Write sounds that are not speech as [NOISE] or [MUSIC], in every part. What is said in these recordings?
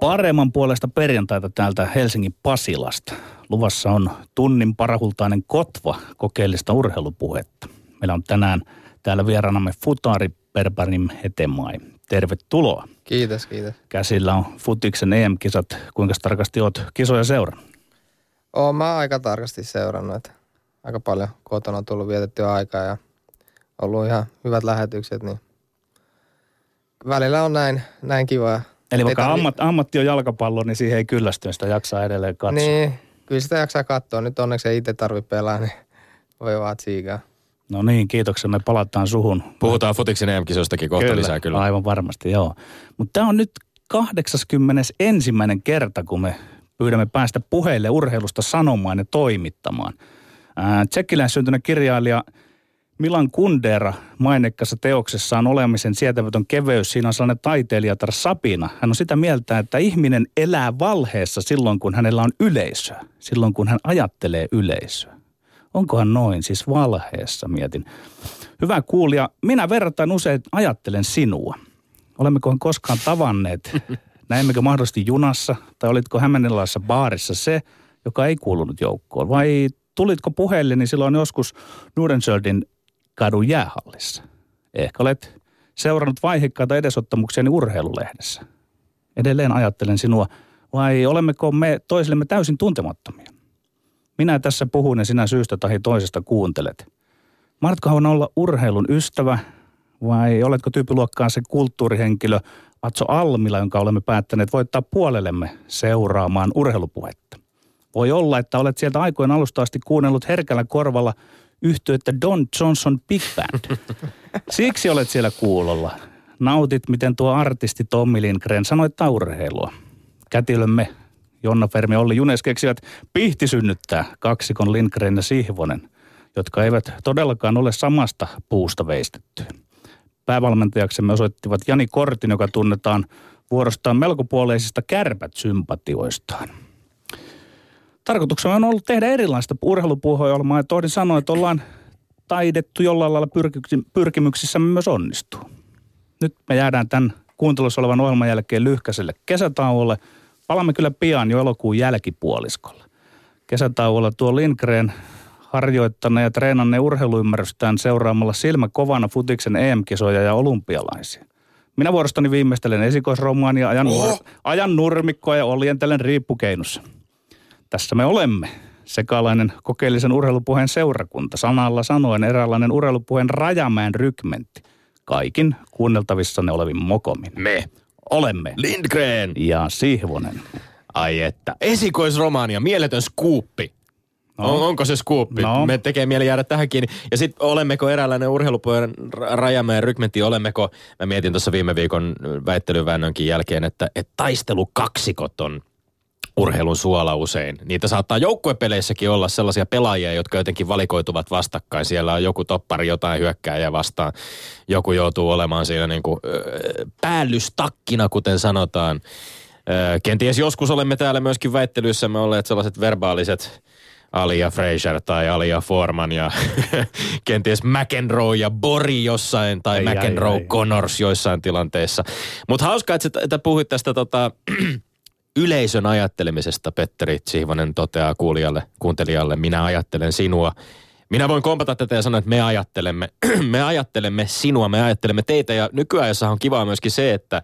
Paremman puolesta perjantaita täältä Helsingin Pasilasta. Luvassa on tunnin parahultainen kotva kokeellista urheilupuhetta. Meillä on tänään täällä vieraanamme Futari Perbarim Hetemai. Tervetuloa. Kiitos, kiitos. Käsillä on Futiksen EM-kisat. Kuinka tarkasti oot kisoja seurannut? Oon mä aika tarkasti seurannut. Että aika paljon kotona on tullut vietettyä aikaa ja ollut ihan hyvät lähetykset, niin välillä on näin, näin kiva. Eli vaikka tarvi... ammat, ammatti on jalkapallo, niin siihen ei kyllästy, sitä jaksaa edelleen katsoa. Niin, kyllä sitä jaksaa katsoa. Nyt onneksi ei itse tarvitse pelaa, niin voi vaan tsiikaa. No niin, kiitoksia. Me palataan suhun. Puhutaan futiksen EM-kisoistakin kohta kyllä, lisää kyllä. aivan varmasti, joo. Mutta tämä on nyt 81. kerta, kun me pyydämme päästä puheille urheilusta sanomaan ja toimittamaan. Tsekkiläis syntynyt kirjailija Milan Kundera mainekkassa teoksessaan olemisen sietämätön keveys, siinä on sellainen taiteilijatar Sapina. Hän on sitä mieltä, että ihminen elää valheessa silloin, kun hänellä on yleisöä. Silloin, kun hän ajattelee yleisöä. Onkohan noin, siis valheessa mietin. Hyvä kuulija, minä verrattain usein ajattelen sinua. Olemmekohan koskaan tavanneet? [LAUGHS] Näemmekö mahdollisesti junassa tai olitko Hämeenlinnalaisessa baarissa se, joka ei kuulunut joukkoon? Vai tulitko puheelleni silloin joskus Nudensöldin kadun jäähallissa? Ehkä olet seurannut vaihekkaita edesottamuksiani urheilulehdessä. Edelleen ajattelen sinua, vai olemmeko me toisillemme täysin tuntemattomia? Minä tässä puhun ja sinä syystä tai toisesta kuuntelet. Mahdotkohan olla urheilun ystävä vai oletko tyyppiluokkaan se kulttuurihenkilö Atso Almila, jonka olemme päättäneet voittaa puolellemme seuraamaan urheilupuhetta? Voi olla, että olet sieltä aikojen alusta asti kuunnellut herkällä korvalla yhtyettä Don Johnson Big Band. Siksi olet siellä kuulolla. Nautit, miten tuo artisti Tommi Lindgren sanoi urheilua. Kätilömme Jonna Fermi Olli Junes keksivät pihti synnyttää kaksikon Lindgren ja Sihvonen, jotka eivät todellakaan ole samasta puusta veistettyä. Päävalmentajaksemme osoittivat Jani Kortin, joka tunnetaan vuorostaan melkopuoleisista kärpät-sympatioistaan. Tarkoituksena on ollut tehdä erilaista urheilupuhoilmaa ja tohdin sanoa, että ollaan taidettu jollain lailla pyrkimyksissämme myös onnistuu. Nyt me jäädään tämän kuuntelussa olevan ohjelman jälkeen lyhkäiselle kesätauolle – Palaamme kyllä pian jo elokuun jälkipuoliskolla. Kesätauolla tuo Lindgren harjoittaneen ja treenanneen urheiluymmärrystään seuraamalla silmä kovana futiksen EM-kisoja ja olympialaisia. Minä vuorostani viimeistelen esikoisromaania, ajan, nur, ajan nurmikkoa ja oljentelen riippukeinussa. Tässä me olemme. Sekalainen kokeellisen urheilupuheen seurakunta. Sanalla sanoen eräänlainen urheilupuheen Rajamäen rykmentti. Kaikin kuunneltavissanne olevin mokomin. Me olemme. Lindgren. Ja Sihvonen. Ai että. Esikoisromaania, mieletön skuuppi. No. On, onko se skuuppi? No. Me tekee mieli jäädä tähänkin. Ja sitten olemmeko eräänlainen urheilupuolen Rajamäen rykmentti, olemmeko, mä mietin tuossa viime viikon väittelyväännönkin jälkeen, että, että taistelukaksikot on urheilun suola usein. Niitä saattaa joukkuepeleissäkin olla sellaisia pelaajia, jotka jotenkin valikoituvat vastakkain. Siellä on joku toppari jotain hyökkääjää vastaan. Joku joutuu olemaan siinä niin kuin, päällystakkina, kuten sanotaan. Kenties joskus olemme täällä myöskin väittelyissämme olleet sellaiset verbaaliset Alia Fraser tai Alia Forman ja [LAUGHS] kenties McEnroe ja Bori jossain tai ei, McEnroe ei, ei. Connors joissain tilanteissa. Mutta hauskaa, että, että puhuit tästä tota, [CLEARS THROAT] yleisön ajattelemisesta Petteri Sihvonen toteaa kuulijalle, kuuntelijalle, minä ajattelen sinua. Minä voin kompata tätä ja sanoa, että me ajattelemme, [CLEARS THROAT] me ajattelemme sinua, me ajattelemme teitä. Ja nykyajassa on kivaa myöskin se, että,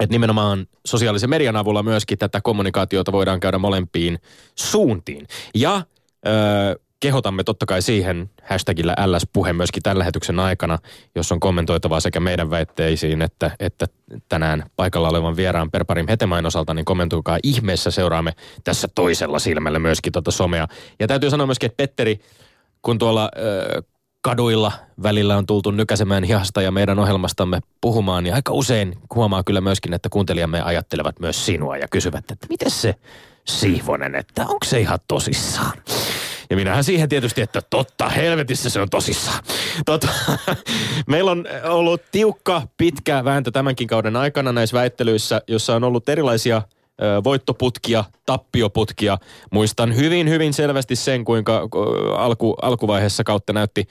että nimenomaan sosiaalisen median avulla myöskin tätä kommunikaatiota voidaan käydä molempiin suuntiin. Ja öö, kehotamme totta kai siihen hashtagillä LS-puhe myöskin tämän lähetyksen aikana, jos on kommentoitavaa sekä meidän väitteisiin että, että tänään paikalla olevan vieraan Perparin Hetemain osalta, niin kommentoikaa ihmeessä. Seuraamme tässä toisella silmällä myöskin tuota somea. Ja täytyy sanoa myöskin, että Petteri, kun tuolla ö, kaduilla välillä on tultu nykäsemään hihasta ja meidän ohjelmastamme puhumaan, niin aika usein huomaa kyllä myöskin, että kuuntelijamme ajattelevat myös sinua ja kysyvät, että miten se Siivonen, että onko se ihan tosissaan? Ja minähän siihen tietysti, että totta, helvetissä se on tosissaan. Totta, meillä on ollut tiukka, pitkä vääntö tämänkin kauden aikana näissä väittelyissä, jossa on ollut erilaisia voittoputkia, tappioputkia. Muistan hyvin, hyvin selvästi sen, kuinka alku, alkuvaiheessa kautta näytti,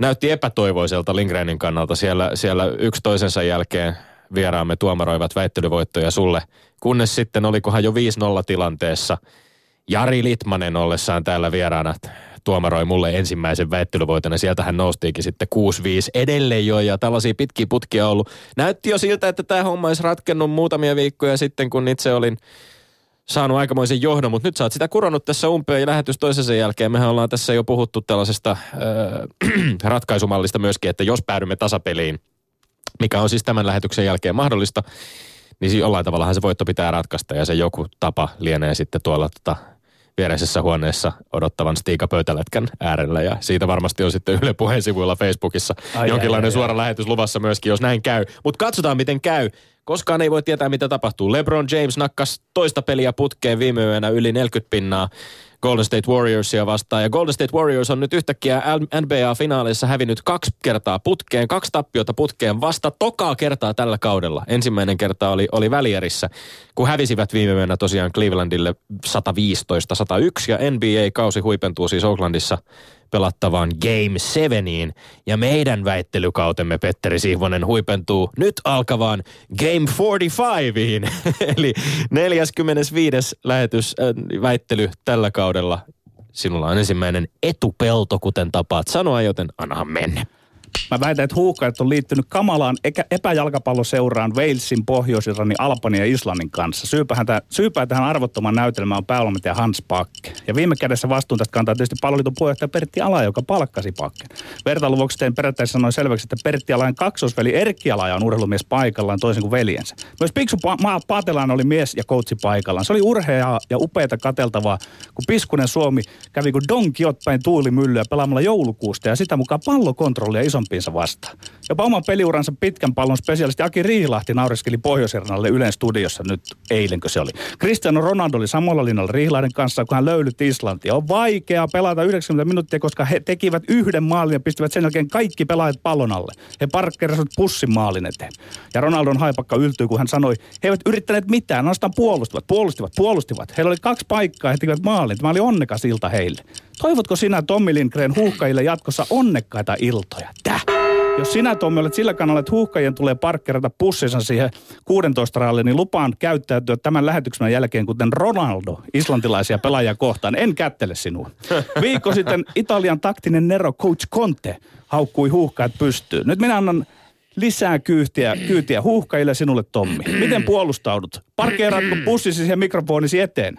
näytti epätoivoiselta Lindgrenin kannalta siellä, siellä yksi toisensa jälkeen vieraamme tuomaroivat väittelyvoittoja sulle. Kunnes sitten olikohan jo 5-0 tilanteessa Jari Litmanen ollessaan täällä vieraana tuomaroi mulle ensimmäisen väittelyvoiton ja sieltä hän noustiikin sitten 6-5 edelleen jo ja tällaisia pitkiä putkia ollut. Näytti jo siltä, että tämä homma olisi ratkennut muutamia viikkoja sitten, kun itse olin saanut aikamoisen johdon, mutta nyt sä oot sitä kurannut tässä umpeen ja lähetys toisensa jälkeen. Mehän ollaan tässä jo puhuttu tällaisesta äh, [CLEARS THROAT] ratkaisumallista myöskin, että jos päädymme tasapeliin, mikä on siis tämän lähetyksen jälkeen mahdollista, niin jollain tavallahan se voitto pitää ratkaista ja se joku tapa lienee sitten tuolla tota, viereisessä huoneessa odottavan Stiika Pöytälätkän äärellä. Ja siitä varmasti on sitten Yle Puheen sivuilla Facebookissa ai, jonkinlainen ai, ai, suora ai. lähetys luvassa myöskin, jos näin käy. Mutta katsotaan, miten käy. Koskaan ei voi tietää, mitä tapahtuu. LeBron James nakkas toista peliä putkeen viime yönä yli 40 pinnaa Golden State Warriorsia vastaan. Ja Golden State Warriors on nyt yhtäkkiä NBA-finaalissa hävinnyt kaksi kertaa putkeen, kaksi tappiota putkeen vasta tokaa kertaa tällä kaudella. Ensimmäinen kerta oli, oli välierissä, kun hävisivät viime yönä tosiaan Clevelandille 115-101 ja NBA-kausi huipentuu siis Oaklandissa pelattavaan Game 7. Ja meidän väittelykautemme, Petteri Sihvonen, huipentuu nyt alkavaan Game 45. [LAUGHS] Eli 45. lähetys, äh, väittely tällä kaudella. Sinulla on ensimmäinen etupelto, kuten tapaat sanoa, joten annahan mennä. Mä väitän, että huuhkajat on liittynyt kamalaan epäjalkapalloseuraan Walesin, Pohjois-Irlannin, Albania ja Islannin kanssa. Syypähän tähän, syypää tähän arvottomaan näytelmään on päävalmentaja Hans Pakke. Ja viime kädessä vastuun tästä kantaa tietysti palloliiton puheenjohtaja Pertti Ala, joka palkkasi Pakken. Vertailuvuoksi tein periaatteessa sanoin selväksi, että Pertti Alajan kaksosveli Erkki Alaja on urheilumies paikallaan toisin kuin veljensä. Myös Piksu pa- Paatelaan oli mies ja koutsi paikallaan. Se oli urheaa ja upeita kateltavaa, kun Piskunen Suomi kävi kuin Don Kiot päin tuulimyllyä pelaamalla joulukuusta ja sitä mukaan pallokontrollia ison isompiinsa vastaan. Jopa oman peliuransa pitkän pallon spesialisti Aki Riilahti naureskeli pohjois Ylen studiossa nyt eilenkö se oli. Cristiano Ronaldo oli samalla linnalla Riilahden kanssa, kun hän löylytti Islantia. On vaikea pelata 90 minuuttia, koska he tekivät yhden maalin ja pistivät sen jälkeen kaikki pelaajat pallon alle. He parkkerasivat pussin maalin eteen. Ja Ronaldon haipakka yltyi, kun hän sanoi, he eivät yrittäneet mitään, ainoastaan puolustivat, puolustivat, puolustivat. Heillä oli kaksi paikkaa, he tekivät maalin. Tämä oli onnekas ilta heille. Toivotko sinä Tommi Lindgren huuhkajille jatkossa onnekkaita iltoja? Täh! Jos sinä Tommi olet sillä kannalla, että huuhkajien tulee parkkerata pussinsa siihen 16 ralliin, niin lupaan käyttäytyä tämän lähetyksen jälkeen kuten Ronaldo islantilaisia pelaajia kohtaan. En kättele sinua. Viikko sitten Italian taktinen Nero Coach Conte haukkui huuhkajat pystyyn. Nyt minä annan lisää kyytiä, kyytiä huuhkajille sinulle Tommi. Miten puolustaudut? Parkkeeraatko pussisi ja mikrofonisi eteen?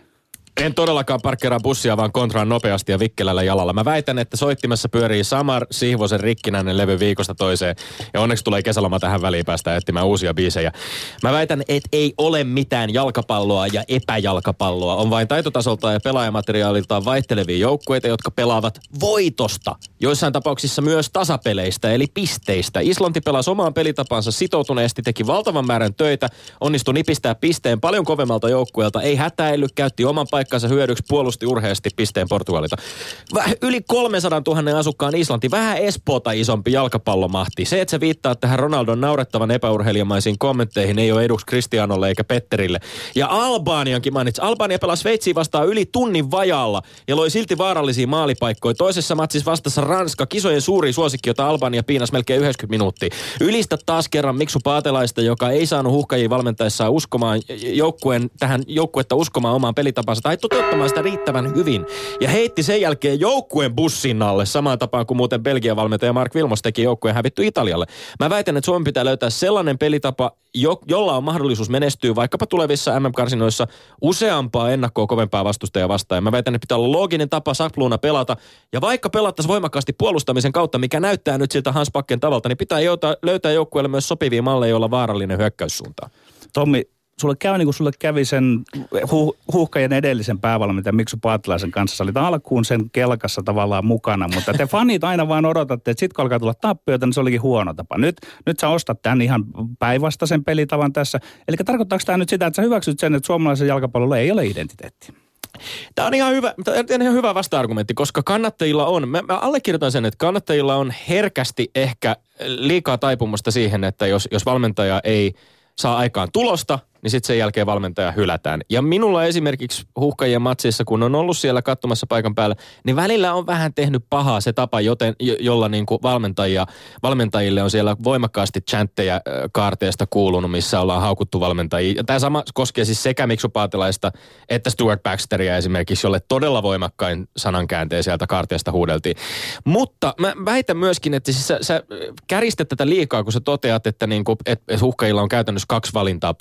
En todellakaan parkkeeraa bussia, vaan kontraan nopeasti ja vikkelällä jalalla. Mä väitän, että soittimessa pyörii Samar Sihvosen rikkinäinen levy viikosta toiseen. Ja onneksi tulee kesäloma tähän väliin päästä etsimään uusia biisejä. Mä väitän, että ei ole mitään jalkapalloa ja epäjalkapalloa. On vain taitotasolta ja pelaajamateriaaliltaan vaihtelevia joukkueita, jotka pelaavat voitosta. Joissain tapauksissa myös tasapeleistä, eli pisteistä. Islanti pelasi omaan pelitapansa sitoutuneesti, teki valtavan määrän töitä, onnistui nipistää pisteen paljon kovemmalta joukkueelta, ei hätäily, käytti oman paikan paikkansa hyödyksi puolusti urheasti pisteen Portugalita. Väh, yli 300 000 asukkaan Islanti, vähän Espoota isompi jalkapallomahti. Se, että se viittaa tähän Ronaldon naurettavan epäurheilijamaisiin kommentteihin, ei ole eduksi Kristianolle eikä Petterille. Ja Albaaniankin mainitsi. Albania pelasi Sveitsiin vastaan yli tunnin vajalla ja loi silti vaarallisia maalipaikkoja. Toisessa matsissa vastassa Ranska, kisojen suuri suosikki, jota Albania piinas melkein 90 minuuttia. Ylistä taas kerran Miksu Paatelaista, joka ei saanut huhkajia valmentaessaan uskomaan joukkueen, tähän joukkuetta uskomaan omaan pelitapansa tai toteuttamaan sitä riittävän hyvin. Ja heitti sen jälkeen joukkueen bussin alle, samaan tapaan kuin muuten Belgian valmentaja Mark Vilmos teki joukkueen hävitty Italialle. Mä väitän, että Suomen pitää löytää sellainen pelitapa, jo, jolla on mahdollisuus menestyä vaikkapa tulevissa MM-karsinoissa useampaa ennakkoa kovempaa vastustajaa vastaan. Mä väitän, että pitää olla looginen tapa sapluuna pelata. Ja vaikka pelattaisiin voimakkaasti puolustamisen kautta, mikä näyttää nyt siltä Hans Pakken tavalta, niin pitää löytää joukkueelle myös sopivia malleja, joilla vaarallinen hyökkäyssuunta. Tommi, sulle käy niin kuin sulle kävi sen hu, huuhkajan edellisen päävalmentajan Miksu Paatilaisen kanssa. Sä olit alkuun sen kelkassa tavallaan mukana, mutta te [LAUGHS] fanit aina vaan odotatte, että sitten kun alkaa tulla tappioita, niin se olikin huono tapa. Nyt, nyt sä ostat tämän ihan päinvastaisen pelitavan tässä. Eli tarkoittaako tämä nyt sitä, että sä hyväksyt sen, että suomalaisen jalkapallolla ei ole identiteettiä? Tämä on ihan hyvä, tämä on ihan hyvä vasta-argumentti, koska kannattajilla on, mä, mä allekirjoitan sen, että kannattajilla on herkästi ehkä liikaa taipumusta siihen, että jos, jos valmentaja ei saa aikaan tulosta, niin sitten sen jälkeen valmentaja hylätään. Ja minulla esimerkiksi huhkajien matsissa, kun on ollut siellä katsomassa paikan päällä, niin välillä on vähän tehnyt pahaa se tapa, joten, jolla niin kuin valmentajia, valmentajille on siellä voimakkaasti chantteja kaarteesta kuulunut, missä ollaan haukuttu valmentajia. Tämä sama koskee siis sekä Miksu Paatelaista että Stuart Baxteria esimerkiksi, jolle todella voimakkain sanankäänteen sieltä kaarteesta huudeltiin. Mutta mä väitän myöskin, että siis sä, sä käristät tätä liikaa, kun sä toteat, että niin kuin, et, et huhkajilla on käytännössä kaksi valintaa,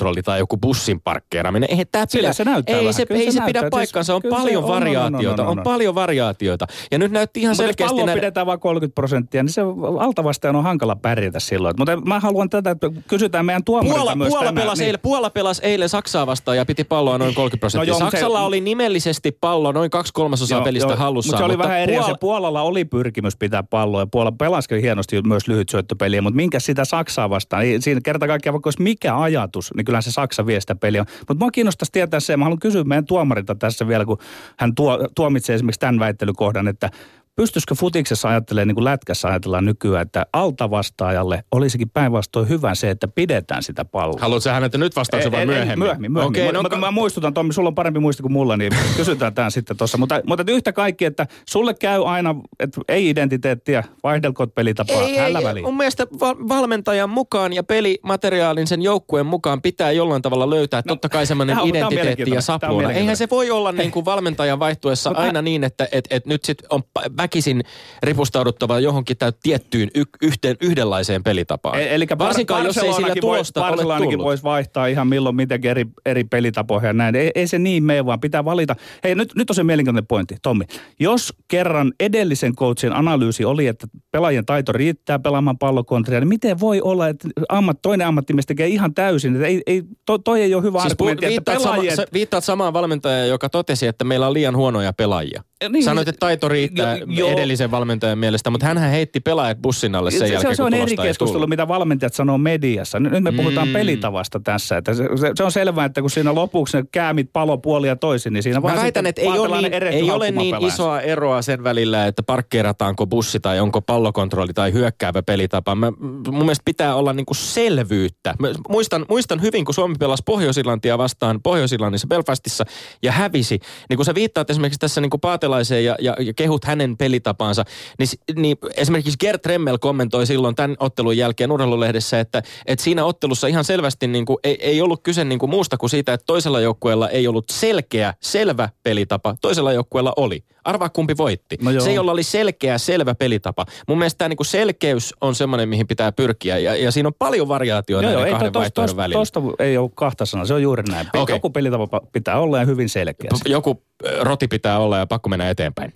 pallokontrolli tai joku bussin parkkeeraaminen. Eihän tämä pidä, se näyttää ei vähän. se, Kyllä ei se se pidä paikkaansa, on kyllä paljon on, variaatioita, on, on, on on. paljon variaatioita. Ja nyt näytti ihan Mutta selkeästi palloa näiden- pidetään vain 30 prosenttia, niin se altavastajan on hankala pärjätä silloin. Mutta mä haluan tätä, että kysytään meidän tuomarilta Puola, myös Puola, tänään. pelasi eilen, Puola pelasi eilen Saksaa vastaan ja piti palloa noin 30 prosenttia. No joo, mutta se- Saksalla oli nimellisesti pallo noin kaksi kolmasosaa Joo, pelistä joo, hallussaan. Mutta se oli vähän eri Puola-. Puolalla oli pyrkimys pitää palloa ja Puola pelasi hienosti myös lyhyt syöttöpeliä, mutta minkä sitä Saksaa vastaan? Siinä kerta kaikkiaan vaikka olisi mikä ajatus, niin kyllä se Saksa vie sitä peliä. Mutta mua kiinnostaisi tietää se, mä haluan kysyä meidän tuomarilta tässä vielä, kun hän tuo, tuomitsee esimerkiksi tämän väittelykohdan, että Pystyisikö futiksessa ajattelee, niin kuin lätkässä ajatellaan nykyään, että altavastaajalle olisikin päinvastoin hyvä se, että pidetään sitä palloa? Haluatko sä hänet nyt vastauksen vai myöhemmin? Myöhemmin, myöhemmin. Okei, Okay, no, no, mä, mä muistutan, Tommi, sulla on parempi muisti kuin mulla, niin [LAUGHS] kysytään tämän sitten tuossa. Mutta, mutta yhtä kaikki, että sulle käy aina, että ei identiteettiä, vaihdelkoot pelitapaa, ei, hällä ei, väliin. mun mielestä va- valmentajan mukaan ja pelimateriaalin sen joukkueen mukaan pitää jollain tavalla löytää no, totta kai semmoinen identiteetti ja sapluuna. Eihän se voi olla niin kuin valmentajan vaihtuessa aina niin, että et, et nyt sit on väkisin ripustauduttava johonkin tä- tiettyyn y- yhteen, yhdenlaiseen pelitapaan. E- Eli Varsinkaan jos ei sillä tulosta voi, ole tullut. voisi vaihtaa ihan milloin mitenkin eri, eri pelitapoja ja näin. Ei, ei se niin mene, vaan pitää valita. Hei, nyt, nyt on se mielenkiintoinen pointti, Tommi. Jos kerran edellisen coachin analyysi oli, että pelaajien taito riittää pelaamaan pallokontria, niin miten voi olla, että ammat, toinen ammattimies tekee ihan täysin? Että ei, ei, to, toi ei ole hyvä Siis argumentti, pu- että viittaat, pelaajien... sama, viittaat samaan valmentajaan, joka totesi, että meillä on liian huonoja pelaajia. Niin, Sanoit, että taito riittää jo- joo. edellisen valmentajan mielestä, mutta hän heitti pelaajat bussin alle sen se, jälkeen, se, on eri keskustelu, mitä valmentajat sanoo mediassa. Nyt me puhutaan Mm. pelitavasta tässä. Että se, se, se, on selvää, että kun siinä lopuksi ne käämit palo puoli ja toisin, niin siinä Mä vaan väitän, että ei ole niin, ei ole niin isoa eroa sen välillä, että parkkeerataanko bussi tai onko pallokontrolli tai hyökkäävä pelitapa. Mä, mun mielestä pitää olla niinku selvyyttä. Mä muistan, muistan hyvin, kun Suomi pelasi Pohjois-Irlantia vastaan Pohjois-Irlannissa Belfastissa ja hävisi. Niin kun sä viittaat esimerkiksi tässä niinku Paatelaiseen ja, ja, ja kehut hänen pelitapaansa, niin, niin esimerkiksi Gert Remmel kommentoi silloin tämän ottelun jälkeen urheilulehdessä, että, että siinä ottelussa ihan selvästi niinku, ei, ei ollut kyse niinku muusta kuin siitä, että toisella joukkueella ei ollut selkeä, selvä pelitapa. Toisella joukkueella oli. Arvaa kumpi voitti. No joo. se, jolla oli selkeä, selvä pelitapa. Mun mielestä tämä niinku selkeys on semmoinen, mihin pitää pyrkiä. Ja, ja siinä on paljon variaatioita Joo, joo, näiden kahden to, vaihtoehdon tosta, välillä. tosta ei ole kahta sanaa, se on juuri näin. Okei. Joku pelitapa pitää olla ja hyvin selkeä. Joku roti pitää olla ja pakko mennä eteenpäin.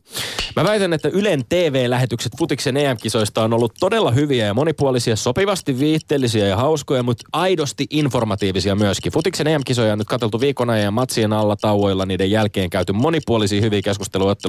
Mä väitän, että Ylen TV-lähetykset Futiksen EM-kisoista on ollut todella hyviä ja monipuolisia, sopivasti viihteellisiä ja hauskoja, mutta aidosti informatiivisia myöskin. Futiksen EM-kisoja on nyt katseltu viikon ajan ja matsien alla tauoilla niiden jälkeen käyty monipuolisia hyviä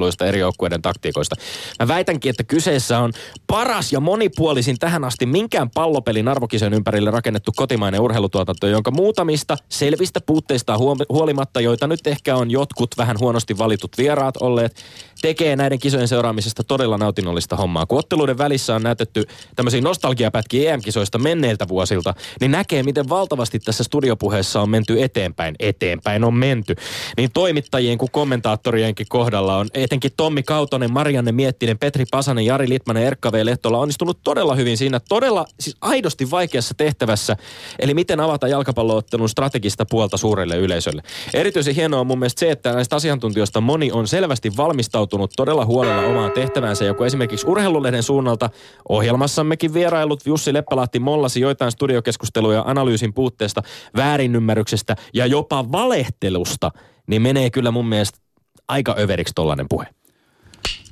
keskusteluotteluista eri joukkueiden taktiikoista. Mä väitänkin, että kyseessä on paras ja monipuolisin tähän asti minkään pallopelin arvokisojen ympärille rakennettu kotimainen urheilutuotanto, jonka muutamista selvistä puutteista huolimatta, joita nyt ehkä on jotkut vähän huonosti valitut vieraat olleet, tekee näiden kisojen seuraamisesta todella nautinnollista hommaa. Kun otteluiden välissä on näytetty tämmöisiä nostalgiapätkiä EM-kisoista menneiltä vuosilta, niin näkee, miten valtavasti tässä studiopuheessa on menty eteenpäin. Eteenpäin on menty. Niin toimittajien kuin kommentaattorienkin kohdalla on etenkin Tommi Kautonen, Marianne Miettinen, Petri Pasanen, Jari Litmanen, Erkka V. Lehtola onnistunut todella hyvin siinä todella siis aidosti vaikeassa tehtävässä. Eli miten avata jalkapalloottelun strategista puolta suurelle yleisölle. Erityisen hienoa on mun mielestä se, että näistä asiantuntijoista moni on selvästi valmistautunut todella huolella omaan tehtävänsä. Joku esimerkiksi urheilulehden suunnalta ohjelmassammekin vierailut Jussi Leppälahti mollasi joitain studiokeskusteluja analyysin puutteesta, väärinymmärryksestä ja jopa valehtelusta. Niin menee kyllä mun mielestä aika överiksi tollanen puhe.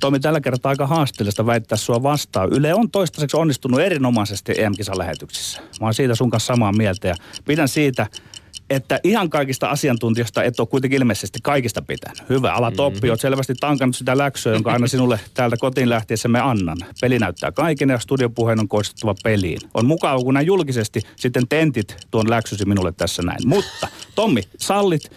Tomi tällä kertaa aika haasteellista väittää sua vastaan. Yle on toistaiseksi onnistunut erinomaisesti EM-kisalähetyksissä. Mä oon siitä sun kanssa samaa mieltä ja pidän siitä, että ihan kaikista asiantuntijoista et ole kuitenkin ilmeisesti kaikista pitänyt. Hyvä, ala toppi, mm-hmm. oot selvästi tankannut sitä läksyä, jonka aina sinulle täältä kotiin lähtiessä me annan. Peli näyttää kaiken ja studiopuheen on koistettava peliin. On mukava, kun näin julkisesti sitten tentit tuon läksysi minulle tässä näin. Mutta Tommi, sallit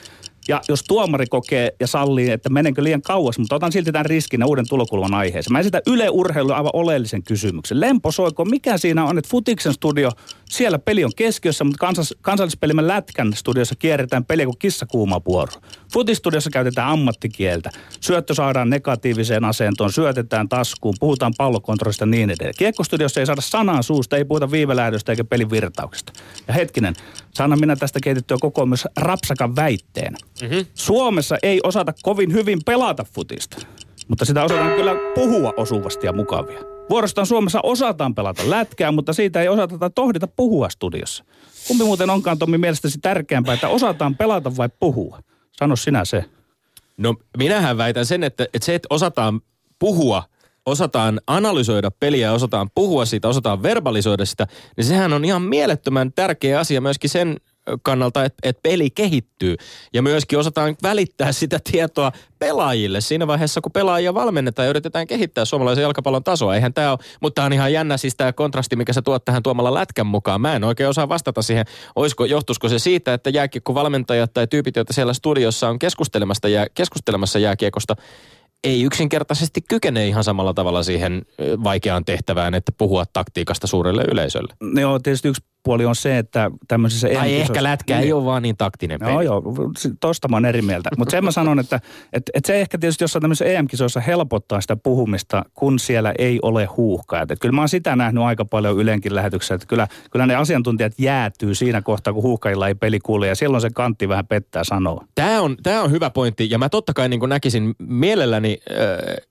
Ja jos tuomari kokee ja sallii, että menenkö liian kauas, mutta otan silti tämän riskin uuden tulokulman aiheeseen. Mä esitän Yle Urheilu aivan oleellisen kysymyksen. Lempo soiko, mikä siinä on, että Futiksen studio, siellä peli on keskiössä, mutta kansas, kansallispelimän Lätkän studiossa kierretään peliä kuin kissa kuuma puoro. Futistudiossa käytetään ammattikieltä. Syöttö saadaan negatiiviseen asentoon, syötetään taskuun, puhutaan pallokontrollista ja niin edelleen. Kiekkostudiossa ei saada sanaa suusta, ei puhuta viivelähdöstä eikä pelin virtauksesta. Ja hetkinen, saanan minä tästä keitettyä koko myös rapsakan väitteen. Mm-hmm. Suomessa ei osata kovin hyvin pelata futista, mutta sitä osataan kyllä puhua osuvasti ja mukavia. Vuorostaan Suomessa osataan pelata lätkää, mutta siitä ei osata tai tohdita puhua studiossa. Kumpi muuten onkaan Tommi mielestäsi tärkeämpää, että osataan pelata vai puhua? Sano sinä se. No minähän väitän sen, että, että se, että osataan puhua, osataan analysoida peliä, osataan puhua siitä, osataan verbalisoida sitä, niin sehän on ihan mielettömän tärkeä asia myöskin sen kannalta, että, että peli kehittyy. Ja myöskin osataan välittää sitä tietoa pelaajille siinä vaiheessa, kun pelaajia valmennetaan ja yritetään kehittää suomalaisen jalkapallon tasoa. Eihän tämä ole, mutta tämä on ihan jännä siis tämä kontrasti, mikä sä tuot tähän tuomalla lätkän mukaan. Mä en oikein osaa vastata siihen, olisiko, johtuisiko se siitä, että jääkiekko-valmentajat tai tyypit, joita siellä studiossa on keskustelemassa, jää, keskustelemassa jääkiekosta, ei yksinkertaisesti kykene ihan samalla tavalla siihen vaikeaan tehtävään, että puhua taktiikasta suurelle yleisölle. Joo, tietysti yksi puoli on se, että tämmöisessä... Tai ehkä lätkä niin, ei ole vaan niin taktinen peli. Joo, joo, tosta mä oon eri mieltä. Mutta sen mä sanon, että, että, että se ehkä tietysti jossain tämmöisessä EM-kisoissa helpottaa sitä puhumista, kun siellä ei ole huuhkaa. Että kyllä mä oon sitä nähnyt aika paljon Ylenkin lähetyksessä, että kyllä, kyllä ne asiantuntijat jäätyy siinä kohtaa, kun huuhkajilla ei peli kuule, ja silloin se kantti vähän pettää sanoa. Tämä on, tämä on hyvä pointti, ja mä totta kai niin näkisin mielelläni äh,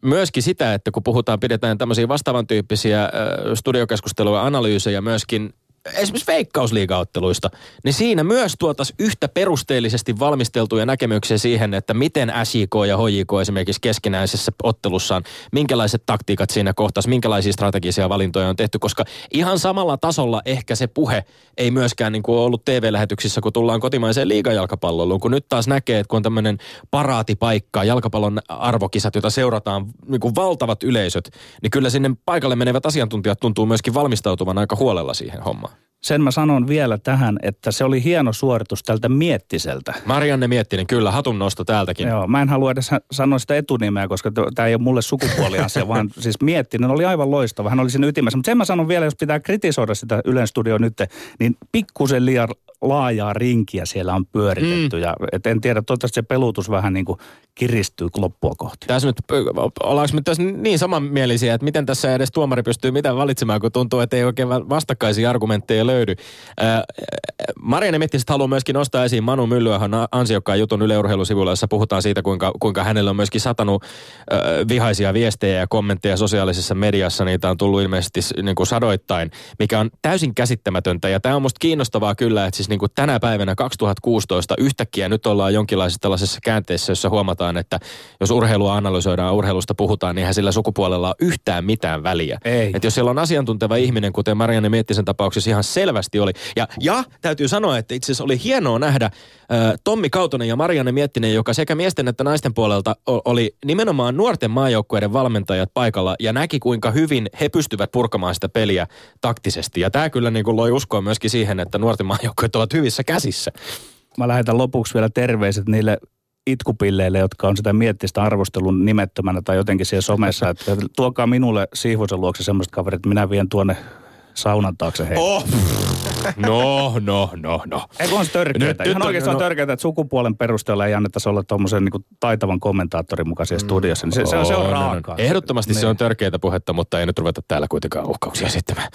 myöskin sitä, että kun puhutaan, pidetään tämmöisiä vastaavan tyyppisiä äh, studiokeskusteluja, analyysejä myöskin esimerkiksi veikkausliigaotteluista, niin siinä myös tuotas yhtä perusteellisesti valmisteltuja näkemyksiä siihen, että miten SJK ja HJK esimerkiksi keskinäisessä ottelussaan, minkälaiset taktiikat siinä kohtas, minkälaisia strategisia valintoja on tehty, koska ihan samalla tasolla ehkä se puhe ei myöskään niin kuin ollut TV-lähetyksissä, kun tullaan kotimaiseen liigajalkapalloon, kun nyt taas näkee, että kun on tämmöinen paraatipaikka, jalkapallon arvokisat, joita seurataan niin kuin valtavat yleisöt, niin kyllä sinne paikalle menevät asiantuntijat tuntuu myöskin valmistautuvan aika huolella siihen hommaan. Sen mä sanon vielä tähän, että se oli hieno suoritus tältä Miettiseltä. Marianne Miettinen, kyllä, hatun nosto täältäkin. Joo, mä en halua edes sanoa sitä etunimeä, koska tämä ei ole mulle sukupuoliasia, [LAUGHS] vaan siis Miettinen oli aivan loistava. Hän oli siinä ytimessä. Mutta sen mä sanon vielä, jos pitää kritisoida sitä Ylen studio nyt, niin pikkusen liian laajaa rinkiä siellä on pyöritetty. Mm. Ja et en tiedä, toivottavasti se pelutus vähän niin kuin kiristyy loppua kohti. Tässä nyt, ollaanko me tässä niin samanmielisiä, että miten tässä edes tuomari pystyy mitään valitsemaan, kun tuntuu, että ei oikein vastakkaisia argumentteja löydy. Äh, Marianne haluaa myöskin nostaa esiin Manu Myllyöhön ansiokkaan jutun yleurheilusivuilla, jossa puhutaan siitä, kuinka, kuinka hänellä on myöskin satanut äh, vihaisia viestejä ja kommentteja sosiaalisessa mediassa. Niitä on tullut ilmeisesti niin kuin sadoittain, mikä on täysin käsittämätöntä. Ja tämä on musta kiinnostavaa kyllä, että siis niin kuin tänä päivänä 2016 yhtäkkiä nyt ollaan jonkinlaisessa tällaisessa käänteessä, jossa huomataan, että jos urheilua analysoidaan, urheilusta puhutaan, niin eihän sillä sukupuolella ole yhtään mitään väliä. Ei. Et jos siellä on asiantunteva ihminen, kuten Marianne Miettisen tapauksessa ihan selvästi oli. Ja, ja täytyy sanoa, että itse asiassa oli hienoa nähdä äh, Tommi Kautonen ja Marianne Miettinen, joka sekä miesten että naisten puolelta oli nimenomaan nuorten maajoukkueiden valmentajat paikalla ja näki, kuinka hyvin he pystyvät purkamaan sitä peliä taktisesti. Ja tämä kyllä niin kuin loi uskoa myöskin siihen, että nuorten maajoukkueet ovat hyvissä käsissä. Mä lähetän lopuksi vielä terveiset niille itkupilleille, jotka on sitä miettistä arvostelun nimettömänä tai jotenkin siellä somessa, että tuokaa minulle Sihvosen luokse semmoiset kaverit, että minä vien tuonne saunan taakse heitä. Oh. No, no, no, no. Eikö on se törkeätä? Nyt, Ihan nyt, oikeasti no, on törkeätä, että sukupuolen perusteella ei annettaisi olla tuommoisen niin taitavan kommentaattorin mukaisia mm. studiossa. Niin se, se, on, se on raakaa. Ehdottomasti se, se on niin. törkeätä puhetta, mutta ei nyt ruveta täällä kuitenkaan uhkauksia esittämään.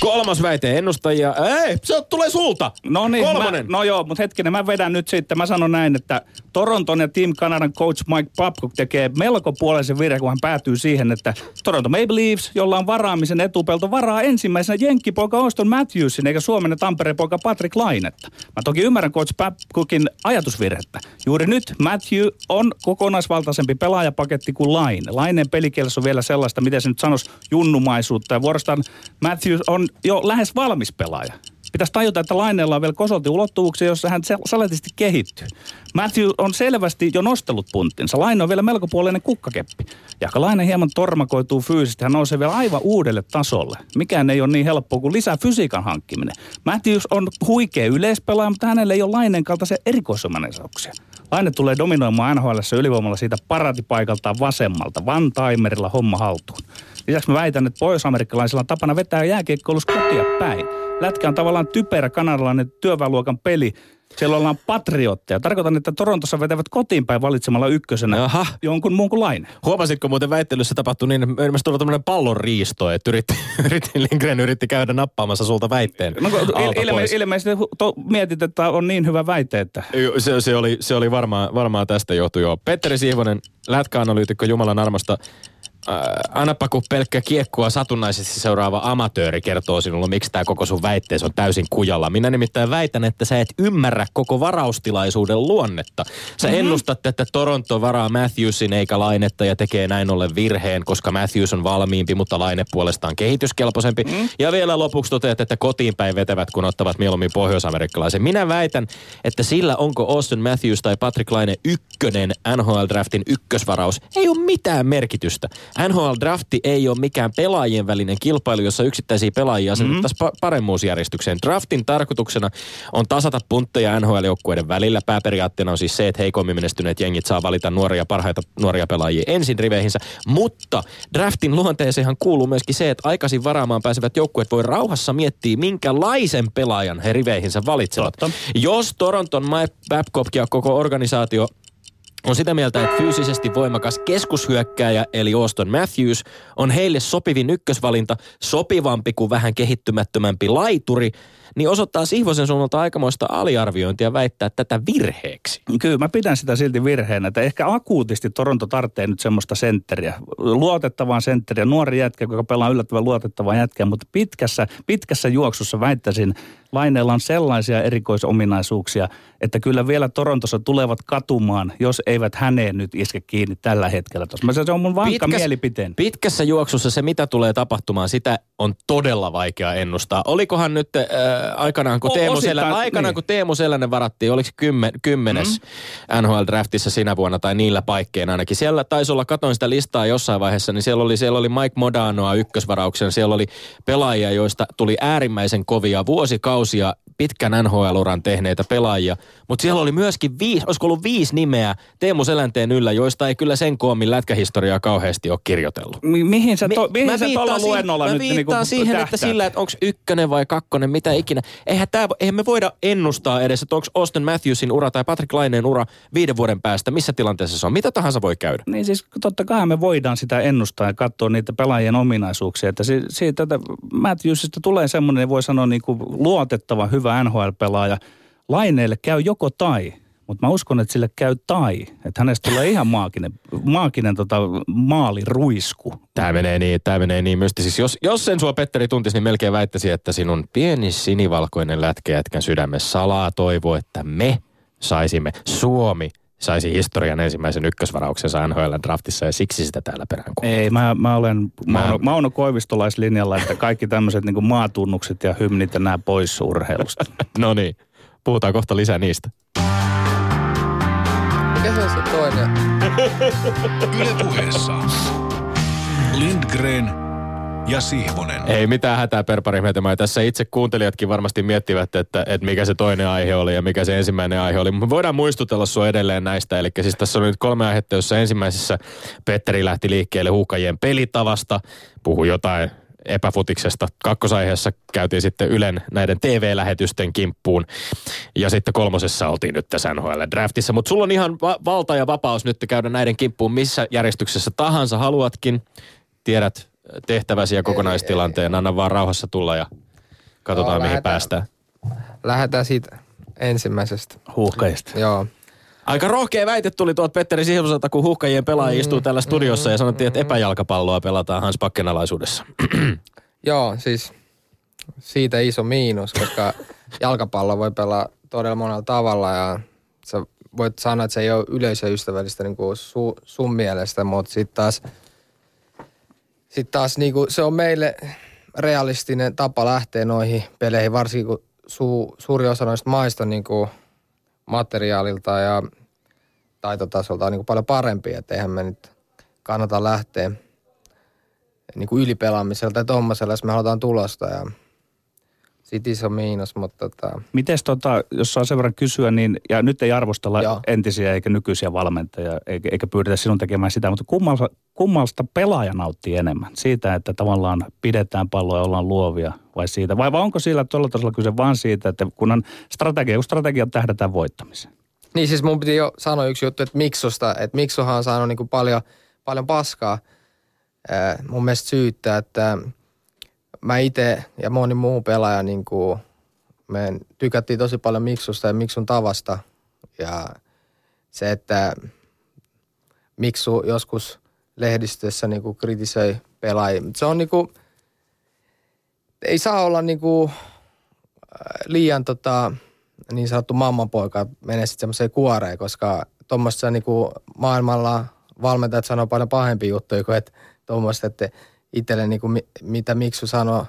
Kolmas väite, ennustajia. Ei, se tulee sulta. No niin, Kolmonen. Mä, no joo, mutta hetkinen, mä vedän nyt sitten. Mä sanon näin, että Toronton ja Team Kanadan coach Mike Babcock tekee melko puolisen virhe, kun hän päätyy siihen, että Toronto Maple Leafs, jolla on varaamisen etupelto, varaa ensimmäisenä jenkkipoika Auston Matthewsin, eikä Suomen ja Tampereen poika Patrick Lainetta. Mä toki ymmärrän coach Babcockin ajatusvirhettä. Juuri nyt Matthew on kokonaisvaltaisempi pelaajapaketti kuin Laine. Laineen pelikielessä on vielä sellaista, miten se nyt sanoisi, junnumaisuutta. Ja vuorostaan Matthews on jo lähes valmis pelaaja. Pitäisi tajuta, että Laineella on vielä kosolti ulottuvuuksia, jossa hän saletisti kehittyy. Matthew on selvästi jo nostellut punttinsa. Laine on vielä melkopuolinen kukkakeppi. Ja Laine hieman tormakoituu fyysisesti, hän nousee vielä aivan uudelle tasolle. Mikään ei ole niin helppoa kuin lisää fysiikan hankkiminen. Matthews on huikea yleispelaaja, mutta hänellä ei ole Laineen kaltaisia erikoisomaisuuksia. Laine tulee dominoimaan NHL ylivoimalla siitä paratipaikaltaan vasemmalta, one timerilla homma haltuun. Lisäksi mä väitän, että pohjois-amerikkalaisilla on tapana vetää jääkiekkoilus kotia päin. Lätkä on tavallaan typerä kanadalainen työväenluokan peli, siellä ollaan patriotteja. Tarkoitan, että Torontossa vetävät kotiin päin valitsemalla ykkösenä Aha. jonkun muun kuin Laine. Huomasitko muuten väittelyssä tapahtui niin, ilmeisesti tuli tämmöinen pallon riisto, että yritti, [LAUGHS] yritti, Lindgren yritti käydä nappaamassa sulta väitteen no, il, ilme, Ilmeisesti to, mietit, että on niin hyvä väite, että... Se, se oli, se oli varmaan, varmaan tästä johtu jo. Petteri Siivonen, lätkäanalyytikko Jumalan armosta äh, annapa kun pelkkä kiekkoa satunnaisesti seuraava amatööri kertoo sinulle, miksi tämä koko sun väitteesi on täysin kujalla. Minä nimittäin väitän, että sä et ymmärrä koko varaustilaisuuden luonnetta. Sä mm-hmm. ennustat, että Toronto varaa Matthewsin eikä lainetta ja tekee näin ollen virheen, koska Matthews on valmiimpi, mutta laine puolestaan kehityskelpoisempi. Mm-hmm. Ja vielä lopuksi toteat, että kotiin päin vetävät, kun ottavat mieluummin pohjoisamerikkalaisen. Minä väitän, että sillä onko Austin Matthews tai Patrick Laine ykkönen NHL-draftin ykkösvaraus, ei ole mitään merkitystä. NHL-drafti ei ole mikään pelaajien välinen kilpailu, jossa yksittäisiä pelaajia asetettaisiin mm-hmm. paremmuusjärjestykseen. Draftin tarkoituksena on tasata puntteja NHL-joukkueiden välillä. Pääperiaatteena on siis se, että heikommin menestyneet jengit saa valita nuoria parhaita nuoria pelaajia ensin riveihinsä. Mutta draftin luonteeseenhan kuuluu myöskin se, että aikaisin varaamaan pääsevät joukkueet voi rauhassa miettiä, minkälaisen pelaajan he riveihinsä valitsevat. Totta. Jos Toronton Mike Babcock ja koko organisaatio on sitä mieltä, että fyysisesti voimakas keskushyökkääjä eli Auston Matthews on heille sopivin ykkösvalinta, sopivampi kuin vähän kehittymättömämpi laituri, niin osoittaa Sihvosen suunnalta aikamoista aliarviointia väittää tätä virheeksi. Kyllä, mä pidän sitä silti virheenä, että ehkä akuutisti Toronto tarvitsee nyt semmoista sentteriä, luotettavaa sentteriä, nuori jätkä, joka pelaa yllättävän luotettavaa jätkää, mutta pitkässä, pitkässä juoksussa väittäisin, Laineella on sellaisia erikoisominaisuuksia, että kyllä vielä Torontossa tulevat katumaan, jos eivät häneen nyt iske kiinni tällä hetkellä. Tuossa. Se on mun vankka Pitkäs, mielipiteen. Pitkässä juoksussa se, mitä tulee tapahtumaan, sitä on todella vaikea ennustaa. Olikohan nyt äh, aikanaan, kun, o, Teemu, osittain, aikanaan, niin. kun Teemu Selänen varattiin, oliko kymmen, kymmenes mm-hmm. NHL-draftissa sinä vuonna tai niillä paikkeina ainakin. Siellä taisi olla, katoin sitä listaa jossain vaiheessa, niin siellä oli, siellä oli Mike Modanoa ykkösvarauksen, siellä oli pelaajia, joista tuli äärimmäisen kovia vuosikausia pitkän NHL-uran tehneitä pelaajia. Mutta siellä oli myöskin viisi, olisiko ollut viisi nimeä Teemu Selänteen yllä, joista ei kyllä sen koomin lätkähistoriaa kauheasti ole kirjoitellut. Mi- mihin sä, to, mihin mä sä tuolla luennolla mä nyt niinku niin siihen, tähtää. että sillä, että onko ykkönen vai kakkonen, mitä ikinä. Eihän, tää, eihän me voida ennustaa edes, että onko Austin Matthewsin ura tai Patrick Laineen ura viiden vuoden päästä, missä tilanteessa se on. Mitä tahansa voi käydä. Niin siis totta kai me voidaan sitä ennustaa ja katsoa niitä pelaajien ominaisuuksia. Että siitä, Matthewsista tulee semmoinen, voi sanoa niin kuin luotettava, hyvä NHL-pelaaja. Laineelle käy joko tai. Mutta mä uskon, että sille käy tai. Että hänestä tulee ihan maaginen, maaginen tota, maaliruisku. Tämä menee niin, tämä menee niin Siis Jos, jos sen sua Petteri tuntisi, niin melkein väittäisi, että sinun pieni sinivalkoinen lätkäjätkän sydämessä salaa toivo, että me saisimme, Suomi saisi historian ensimmäisen ykkösvarauksensa NHL draftissa ja siksi sitä täällä perään Ei, mä, mä olen Mauno, Mauno Koivistolaislinjalla, että kaikki tämmöiset niin maatunnukset ja hymnit ja nämä pois urheilusta. [LAUGHS] no niin, puhutaan kohta lisää niistä. Mikä se on se toinen? [LAUGHS] Yle puheessa. Lindgren ja Sihvonen. Ei mitään hätää per pari Tässä itse kuuntelijatkin varmasti miettivät, että, että mikä se toinen aihe oli ja mikä se ensimmäinen aihe oli. Me voidaan muistutella sua edelleen näistä. Eli siis tässä on nyt kolme aihetta, jossa ensimmäisessä Petteri lähti liikkeelle huukajien pelitavasta. Puhui jotain epäfutiksesta. Kakkosaiheessa käytiin sitten Ylen näiden TV-lähetysten kimppuun. Ja sitten kolmosessa oltiin nyt tässä NHL-draftissa. Mutta sulla on ihan va- valta ja vapaus nyt käydä näiden kimppuun missä järjestyksessä tahansa haluatkin. Tiedät tehtäväsi ja kokonaistilanteen. Anna vaan rauhassa tulla ja katsotaan Joo, mihin lähdetään, päästään. Lähdetään siitä ensimmäisestä. Huuhkajista. Joo. Aika rohkea väite tuli tuot Petteri Sihvoselta, kun huhkajien pelaaja mm, istuu täällä studiossa mm, ja sanottiin, että epäjalkapalloa pelataan Hans Pakken alaisuudessa. [CLEARS THROAT] Joo, siis siitä iso miinus, koska [LAUGHS] jalkapallo voi pelaa todella monella tavalla ja sä voit sanoa, että se ei ole yleisöystävällistä niin kuin su, sun mielestä, mutta sitten taas – sitten taas niin kuin, se on meille realistinen tapa lähteä noihin peleihin, varsinkin kun su, suuri osa noista maista niin kuin materiaalilta ja taitotasolta on niin kuin paljon parempi, että eihän me nyt kannata lähteä niin kuin ylipelaamiselta ja tuommoisella, jos me halutaan tulosta. Ja sit iso miinus, mutta tota... Mites tota, jos saa sen verran kysyä, niin, ja nyt ei arvostella Joo. entisiä eikä nykyisiä valmentajia, eikä, eikä pyydetä sinun tekemään sitä, mutta kummalta, kummalta pelaaja nauttii enemmän? Siitä, että tavallaan pidetään palloa ja ollaan luovia, vai siitä? Vai, vai onko sillä tuolla tasolla kyse vain siitä, että kun on strategia, kun strategia tähdätään voittamiseen? Niin siis mun piti jo sanoa yksi juttu, että Miksusta, että Miksuhan on saanut niin kuin paljon, paljon paskaa mun mielestä syyttää, että mä itse ja moni muu pelaaja niin kuin, me tykättiin tosi paljon Miksusta ja Miksun tavasta ja se, että Miksu joskus lehdistössä niin kuin kritisoi pelaajia. Se on niin kuin, ei saa olla niin kuin liian tota, niin sanottu mammanpoika menee sitten semmoiseen kuoreen, koska tuommoisessa niin maailmalla valmentajat sanoo paljon pahempia juttuja kuin että tuommoista, että itselle niin kuin, mitä Miksu sanoi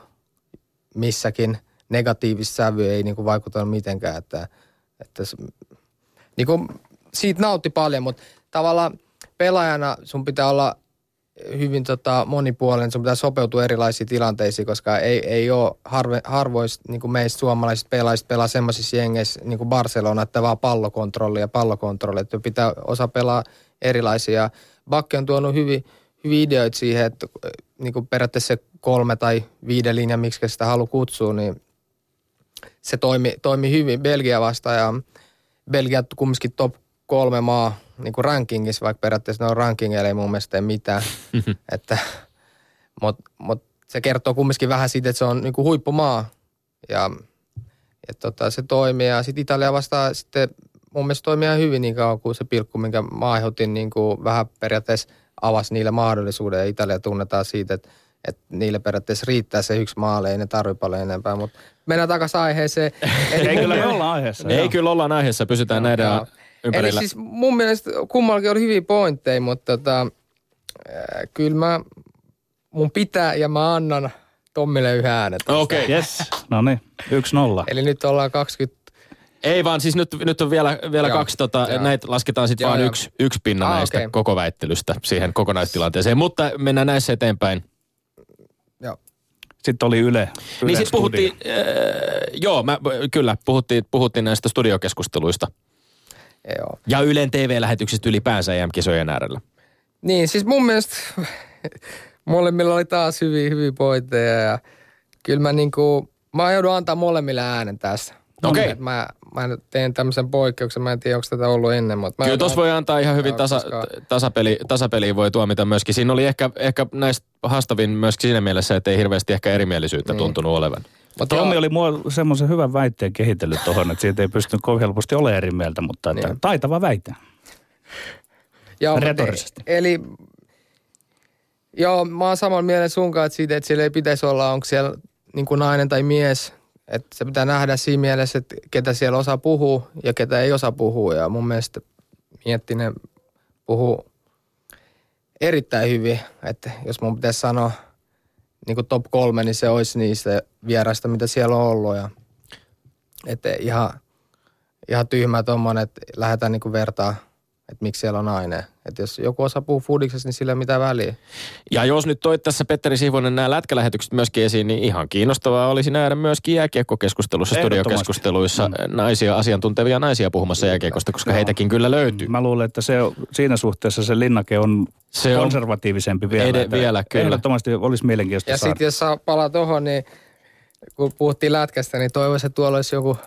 missäkin negatiivista sävy ei niin kuin vaikuttanut mitenkään, että, että niin kuin, siitä nautti paljon, mutta tavallaan pelaajana sun pitää olla hyvin tota, monipuolinen, sun pitää sopeutua erilaisiin tilanteisiin, koska ei, ei ole harve, harvoista niin kuin meistä suomalaiset pelaajista pelaa semmoisissa jengeissä niin kuin Barcelona, että vaan pallokontrolli ja pallokontrolli, että pitää osa pelaa erilaisia. Bakke on tuonut hyvin, hyviä ideoita siihen, että niin kuin periaatteessa se kolme tai viiden linja, miksi sitä haluaa kutsua, niin se toimi, toimi hyvin Belgia vastaan ja Belgia kumminkin top kolme maa niin kuin rankingissa, vaikka periaatteessa ne on rankingeilla ei mun mielestä mitään. [LAUGHS] että, Mutta mut se kertoo kumminkin vähän siitä, että se on niin kuin huippumaa ja, ja tota, se toimii. Ja sitten Italia vastaa sitten mun mielestä toimii ihan hyvin niin kauan kuin se pilkku, minkä mä aiheutin niin kuin vähän periaatteessa avasi niille mahdollisuuden ja Italia tunnetaan siitä, että, että niille periaatteessa riittää se yksi maali, ei ne tarvitse paljon enempää, mutta mennään takaisin aiheeseen. Eli [LAUGHS] ei kyllä olla aiheessa. Ei kyllä olla aiheessa, pysytään no, näiden joo. ympärillä. Eli siis mun mielestä kummallakin oli hyviä pointteja, mutta tota, äh, kyllä mä, mun pitää ja mä annan Tommille yhden äänen. Okei. Okay. Yes. No niin, yksi nolla. Eli nyt ollaan 20 ei vaan siis nyt, nyt on vielä, vielä kaksi, tota, näitä lasketaan sitten vaan yksi, yksi pinna ah, näistä okay. koko väittelystä siihen kokonaistilanteeseen. Mutta mennään näissä eteenpäin. Joo. Sitten oli Yle. Yle niin sitten puhuttiin, äh, joo, mä, kyllä, puhuttiin, puhuttiin näistä studiokeskusteluista. Joo. Ja Ylen TV-lähetyksistä ylipäänsä EM-kisojen äärellä. Niin, siis mun mielestä [LAUGHS] molemmilla oli taas hyviä, hyviä pointteja ja kyllä mä niinku, mä joudun antaa molemmille äänen tässä. Okei. Okay. Mä, mä teen tämmöisen poikkeuksen, mä en tiedä, onko tätä ollut ennen. Mutta Kyllä tuossa voi antaa ihan hyvin tasa, tasapeli, tasapeliä voi tuomita myöskin. Siinä oli ehkä, ehkä näistä haastavin myöskin siinä mielessä, että ei hirveästi ehkä erimielisyyttä niin. tuntunut olevan. Mutta Tommi oli mua semmoisen hyvän väitteen kehitellyt tuohon, että siitä ei pystynyt kovin helposti olemaan eri mieltä, mutta että niin. taitava väite. Joo, Retorisesti. Eli joo, mä oon saman mielen sunkaan, että siitä, että siellä ei pitäisi olla, onko siellä niin kuin nainen tai mies, että se pitää nähdä siinä mielessä, että ketä siellä osaa puhua ja ketä ei osaa puhua. Ja mun mielestä Miettinen puhuu erittäin hyvin. Että jos mun pitäisi sanoa niin kuin top kolme, niin se olisi niistä vieraista, mitä siellä on ollut. Ja, että ihan, ihan tyhmä tuommoinen, että lähdetään niin vertaa – että miksi siellä on aine. Että jos joku osaa puhua foodiksesta, niin sillä ei mitään väliä. Ja jos nyt toit tässä Petteri Siivonen nämä lätkälähetykset myöskin esiin, niin ihan kiinnostavaa olisi nähdä myöskin jääkiekkokeskustelussa, studiokeskusteluissa mm. naisia, asiantuntevia naisia puhumassa jääkiekosta, koska Joo. heitäkin kyllä löytyy. Mä luulen, että se, siinä suhteessa se linnake on se konservatiivisempi on vielä. Ed- vielä, kyllä. Ehdottomasti olisi mielenkiintoista Ja sitten jos saa palaa tuohon, niin kun puhuttiin lätkästä, niin toivoisin, että tuolla olisi joku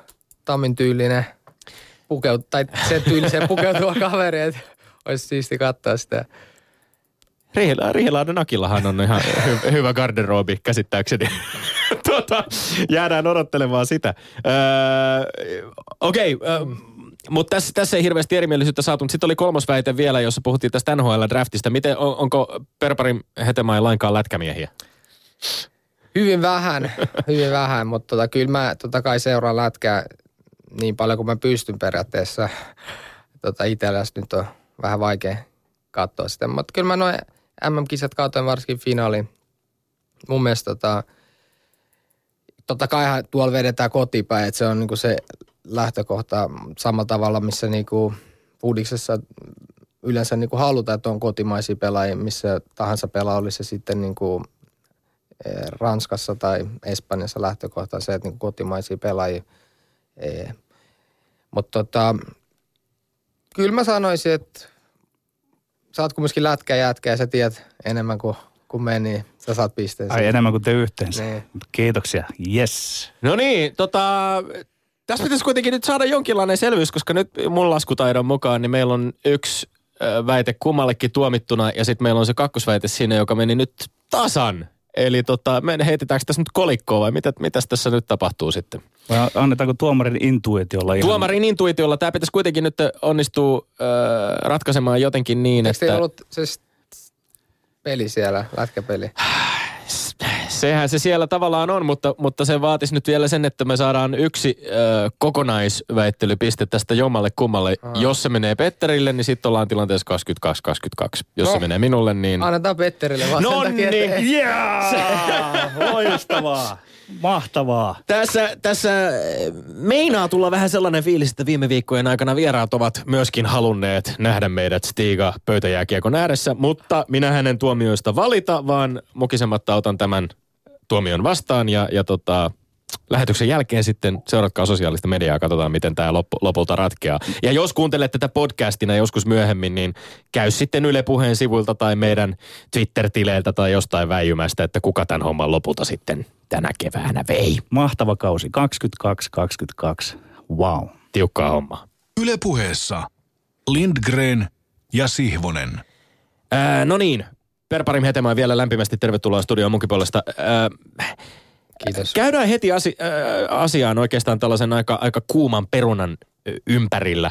Tammin tyylinen – pukeutu, tai sen tyyliseen pukeutuva [LAUGHS] kaveri, että olisi siisti katsoa sitä. Rihla, Rihlahden Akillahan on ihan hy, hyvä garderobi käsittääkseni. [LAUGHS] tota, jäädään odottelemaan sitä. Öö, Okei, okay, öö, mutta tässä, tässä ei hirveästi erimielisyyttä saatu. Sitten oli kolmas väite vielä, jossa puhuttiin tästä NHL-draftista. Miten, on, onko Perparin Hetemäen lainkaan lätkämiehiä? Hyvin vähän, hyvin vähän, mutta tota, kyllä mä totta kai seuraan lätkää niin paljon kuin mä pystyn periaatteessa. Tota, itsellä nyt on vähän vaikea katsoa sitä. Mutta kyllä mä noin MM-kisat katsoin varsinkin finaalin. Mun mielestä tota, totta kai tuolla vedetään kotipäin, että se on niinku se lähtökohta samalla tavalla, missä niinku Pudiksessa yleensä niinku halutaan, että on kotimaisia pelaajia, missä tahansa pelaa, oli se sitten niinku Ranskassa tai Espanjassa lähtökohta se, että niin kotimaisia pelaajia. Mutta tota, kyllä mä sanoisin, että sä oot kumminkin lätkä jätkä ja sä tiedät enemmän kuin, kuin me, niin sä saat pisteen. Ai enemmän kuin te yhteensä. Niin. Kiitoksia. Yes. No niin, tota, tässä pitäisi kuitenkin nyt saada jonkinlainen selvyys, koska nyt mun laskutaidon mukaan niin meillä on yksi väite kummallekin tuomittuna ja sitten meillä on se kakkosväite siinä, joka meni nyt tasan. Eli tota, me heitetäänkö tässä nyt kolikkoa vai mitä, mitäs tässä nyt tapahtuu sitten? Vai annetaanko tuomarin intuitiolla ihan... Tuomarin intuitiolla. Tämä pitäisi kuitenkin nyt onnistua äh, ratkaisemaan jotenkin niin, Eikö että... ollut se peli siellä, lätkäpeli? [SIGHS] Sehän se siellä tavallaan on, mutta, mutta se vaatisi nyt vielä sen, että me saadaan yksi ö, kokonaisväittelypiste tästä jommalle kummalle. Aa. Jos se menee Petterille, niin sitten ollaan tilanteessa 22-22. Jos no, se menee minulle, niin... Annetaan Petterille vaan no takia, niin, yeah! [LAUGHS] Loistavaa. Mahtavaa. Tässä, tässä meinaa tulla vähän sellainen fiilis, että viime viikkojen aikana vieraat ovat myöskin halunneet nähdä meidät Stiga pöytäjääkiekon ääressä, mutta minä hänen tuomioista valita, vaan mukisematta otan tämän tuomion vastaan ja, ja tota, lähetyksen jälkeen sitten seuratkaa sosiaalista mediaa, katsotaan miten tämä loppu, lopulta ratkeaa. Ja jos kuuntelet tätä podcastina joskus myöhemmin, niin käy sitten Yle Puheen sivuilta tai meidän Twitter-tileiltä tai jostain väijymästä, että kuka tämän homman lopulta sitten tänä keväänä vei. Mahtava kausi, 22-22. Wow. Tiukkaa hommaa. Yle Puheessa Lindgren ja Sihvonen. Ää, no niin, Perparim Hetemaa vielä lämpimästi tervetuloa studioon munkin puolesta. Ää, Kiitos. Käydään heti asi- äh, asiaan oikeastaan tällaisen aika, aika kuuman perunan ympärillä.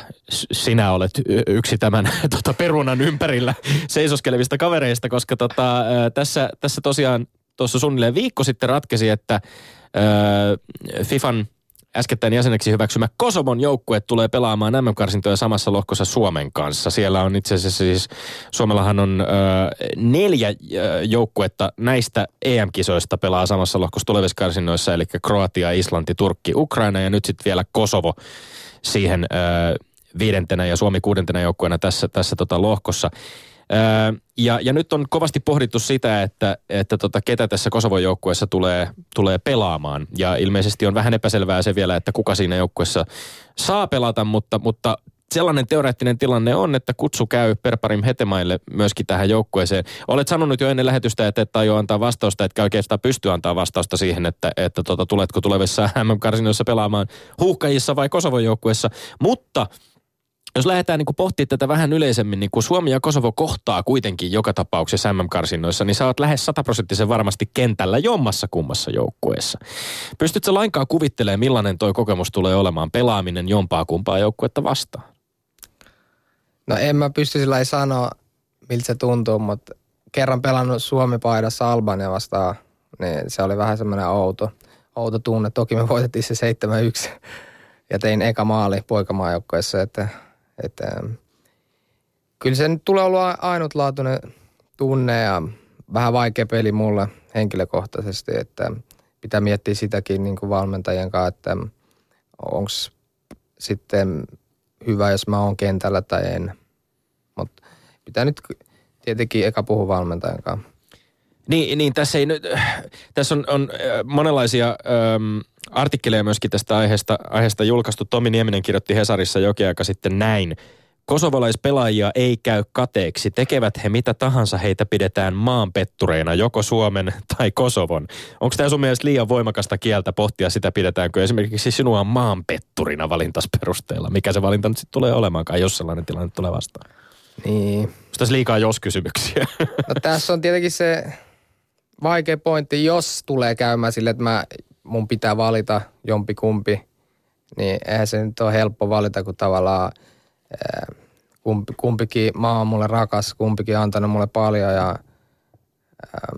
Sinä olet yksi tämän [LAUGHS] tota, perunan ympärillä seisoskelevista kavereista, koska tota, äh, tässä, tässä tosiaan tuossa suunnilleen viikko sitten ratkesi, että äh, FIFAn – äskettäin jäseneksi hyväksymä Kosovon joukkue tulee pelaamaan MM-karsintoja samassa lohkossa Suomen kanssa. Siellä on itse asiassa siis, Suomellahan on ö, neljä joukkuetta näistä EM-kisoista pelaa samassa lohkossa tulevissa karsinnoissa, eli Kroatia, Islanti, Turkki, Ukraina ja nyt sitten vielä Kosovo siihen ö, viidentenä ja Suomi kuudentena joukkueena tässä, tässä tota lohkossa. Ja, ja nyt on kovasti pohdittu sitä, että, että tota, ketä tässä Kosovon joukkueessa tulee, tulee pelaamaan. Ja ilmeisesti on vähän epäselvää se vielä, että kuka siinä joukkueessa saa pelata, mutta, mutta sellainen teoreettinen tilanne on, että kutsu käy Perparim Hetemaille myöskin tähän joukkueeseen. Olet sanonut jo ennen lähetystä, että et aio antaa vastausta, etkä oikeastaan pysty antaa vastausta siihen, että, että tota, tuletko tulevissa [LAUGHS] MM-karsinoissa pelaamaan huuhkajissa vai Kosovon joukkueessa. Mutta – jos lähdetään niin pohtimaan tätä vähän yleisemmin, niin kun Suomi ja Kosovo kohtaa kuitenkin joka tapauksessa MM-karsinnoissa, niin sä oot lähes sataprosenttisen varmasti kentällä jommassa kummassa joukkueessa. Pystytkö lainkaan kuvittelemaan, millainen toi kokemus tulee olemaan pelaaminen jompaa kumpaa joukkuetta vastaan? No en mä pysty sillä sanoa, miltä se tuntuu, mutta kerran pelannut Suomi-paidassa Albania vastaan, niin se oli vähän semmoinen outo, outo tunne. Toki me voitettiin se 7-1 ja tein eka maali poikamaajoukkoessa, että että, kyllä se nyt tulee olla ainutlaatuinen tunne ja vähän vaikea peli mulle henkilökohtaisesti, että pitää miettiä sitäkin niin kuin valmentajien kanssa, että onko sitten hyvä, jos mä oon kentällä tai en. Mutta pitää nyt tietenkin eka puhua valmentajan kanssa. Niin, niin tässä, ei nyt, tässä on, on äh, monenlaisia äm, artikkeleja myöskin tästä aiheesta, aiheesta julkaistu. Tomi Nieminen kirjoitti Hesarissa jokin aika sitten näin. Kosovalaispelaajia ei käy kateeksi. Tekevät he mitä tahansa, heitä pidetään maanpettureina, joko Suomen tai Kosovon. Onko tämä sun mielestä liian voimakasta kieltä pohtia sitä, pidetäänkö esimerkiksi sinua maanpetturina valintasperusteella? Mikä se valinta nyt sitten tulee olemaankaan, jos sellainen tilanne tulee vastaan? Niin. Onko tässä liikaa jos-kysymyksiä? No tässä on tietenkin se vaikea pointti, jos tulee käymään sille, että mä, mun pitää valita jompi kumpi, niin eihän se nyt ole helppo valita, kun tavallaan kumpi, kumpikin maa on mulle rakas, kumpikin on antanut mulle paljon ja ää,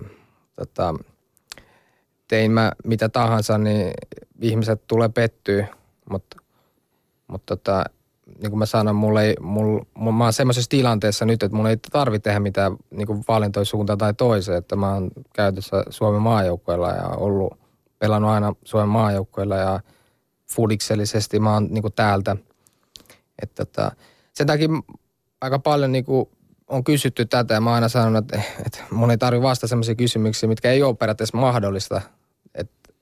tota, tein mä mitä tahansa, niin ihmiset tulee pettyä, mutta mut tota, niin kuin mä sanon, mulle ei, mul, mä oon semmoisessa tilanteessa nyt, että mulla ei tarvitse tehdä mitään niin valintoja suuntaan tai toiseen, että mä oon käytössä Suomen maajoukkoilla ja ollut, pelannut aina Suomen maajoukkoilla ja fudiksellisesti mä oon niin kuin täältä. Että tota, sen takia aika paljon niin kuin on kysytty tätä ja mä oon aina sanonut, että, että mun ei tarvitse vastata sellaisia kysymyksiä, mitkä ei ole periaatteessa mahdollista. Että,